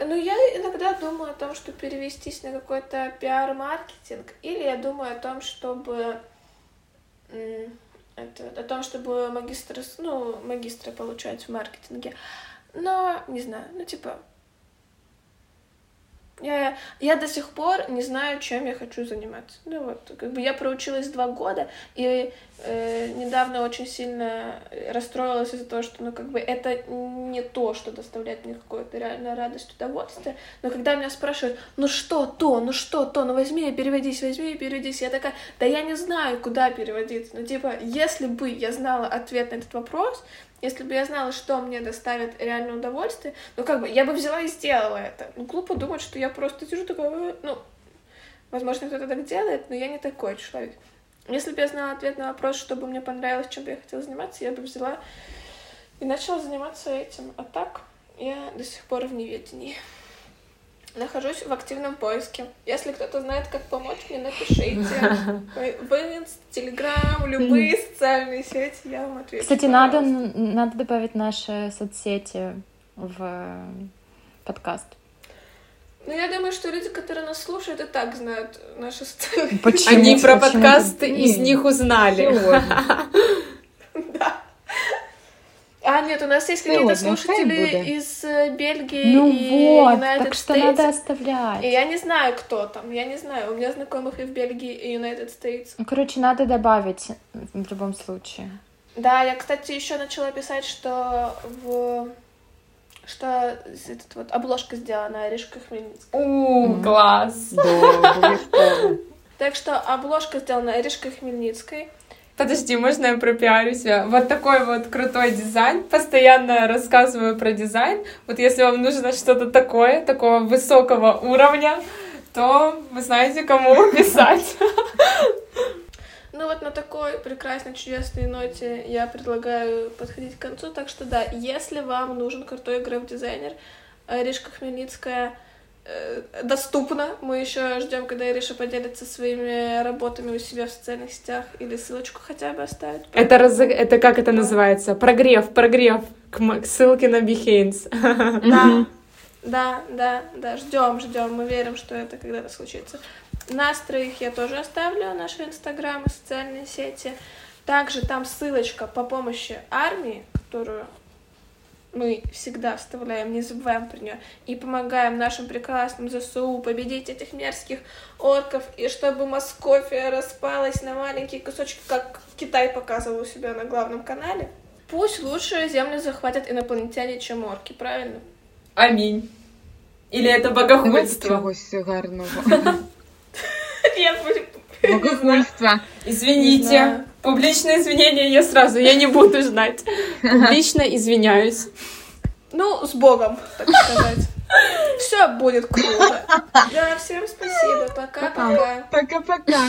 Ну, я иногда думаю о том, чтобы перевестись на какой-то пиар-маркетинг, или я думаю о том, чтобы это, о том, чтобы магистр, ну, магистры получать в маркетинге. Но, не знаю, ну, типа, Я, я до сих пор не знаю, чем я хочу заниматься. Ну вот, как бы я проучилась два года, и э, недавно очень сильно расстроилась из-за того, что, ну, как бы это не то, что доставляет мне какую-то реальную радость, удовольствие. Но когда меня спрашивают, ну что то, ну что то, ну возьми и переводись, возьми и переводись, я такая, да я не знаю, куда переводиться. Ну, типа, если бы я знала ответ на этот вопрос, если бы я знала, что мне доставит реальное удовольствие, ну, как бы, я бы взяла и сделала это. Ну, глупо думать, что я просто сижу такая, «Э, ну, возможно, кто-то так делает, но я не такой человек. Если бы я знала ответ на вопрос, что бы мне понравилось, чем бы я хотела заниматься, я бы взяла и начала заниматься этим. А так я до сих пор в неведении. Нахожусь в активном поиске. Если кто-то знает, как помочь мне, напишите. В Телеграм, любые социальные сети, я вам отвечу. Кстати, надо, надо добавить наши соцсети в подкаст. Ну, я думаю, что люди, которые нас слушают, и так знают наши социальные Почему? Они про подкасты из них узнали. А, нет, у нас есть какие-то слушатели из э, Бельгии ну и вот, United так что States. надо оставлять. И я не знаю, кто там, я не знаю. У меня знакомых и в Бельгии, и United States. Ну, короче, надо добавить в любом случае. Да, я, кстати, еще начала писать, что в что этот вот обложка сделана Аришка Хмельницкая. У, класс! Так что обложка сделана Аришкой Хмельницкой. Подожди, можно я пропиарю себя? Вот такой вот крутой дизайн. Постоянно рассказываю про дизайн. Вот если вам нужно что-то такое, такого высокого уровня, то вы знаете, кому писать. Ну вот на такой прекрасной, чудесной ноте я предлагаю подходить к концу. Так что да, если вам нужен крутой граф-дизайнер, Ришка Хмельницкая — Э, доступно. Мы еще ждем, когда Ириша поделится своими работами у себя в социальных сетях или ссылочку хотя бы оставит. Это, раз... это как это называется? Прогрев, прогрев к, к ссылке на Behance. Да, да, да, да, ждем, ждем. Мы верим, что это когда-то случится. Нас троих я тоже оставлю, наши инстаграмы, социальные сети. Также там ссылочка по помощи армии, которую мы всегда вставляем, не забываем про нее, и помогаем нашим прекрасным ЗСУ победить этих мерзких орков, и чтобы Московия распалась на маленькие кусочки, как Китай показывал у себя на главном канале. Пусть лучше землю захватят инопланетяне, чем орки, правильно? Аминь. Или это богохульство? Чогось гарного. Богохульство. Извините. Публичное извинение я сразу, я не буду знать. Публично извиняюсь. Ну, с Богом, так сказать. Все будет круто. Да, всем спасибо. Пока-пока. Пока-пока.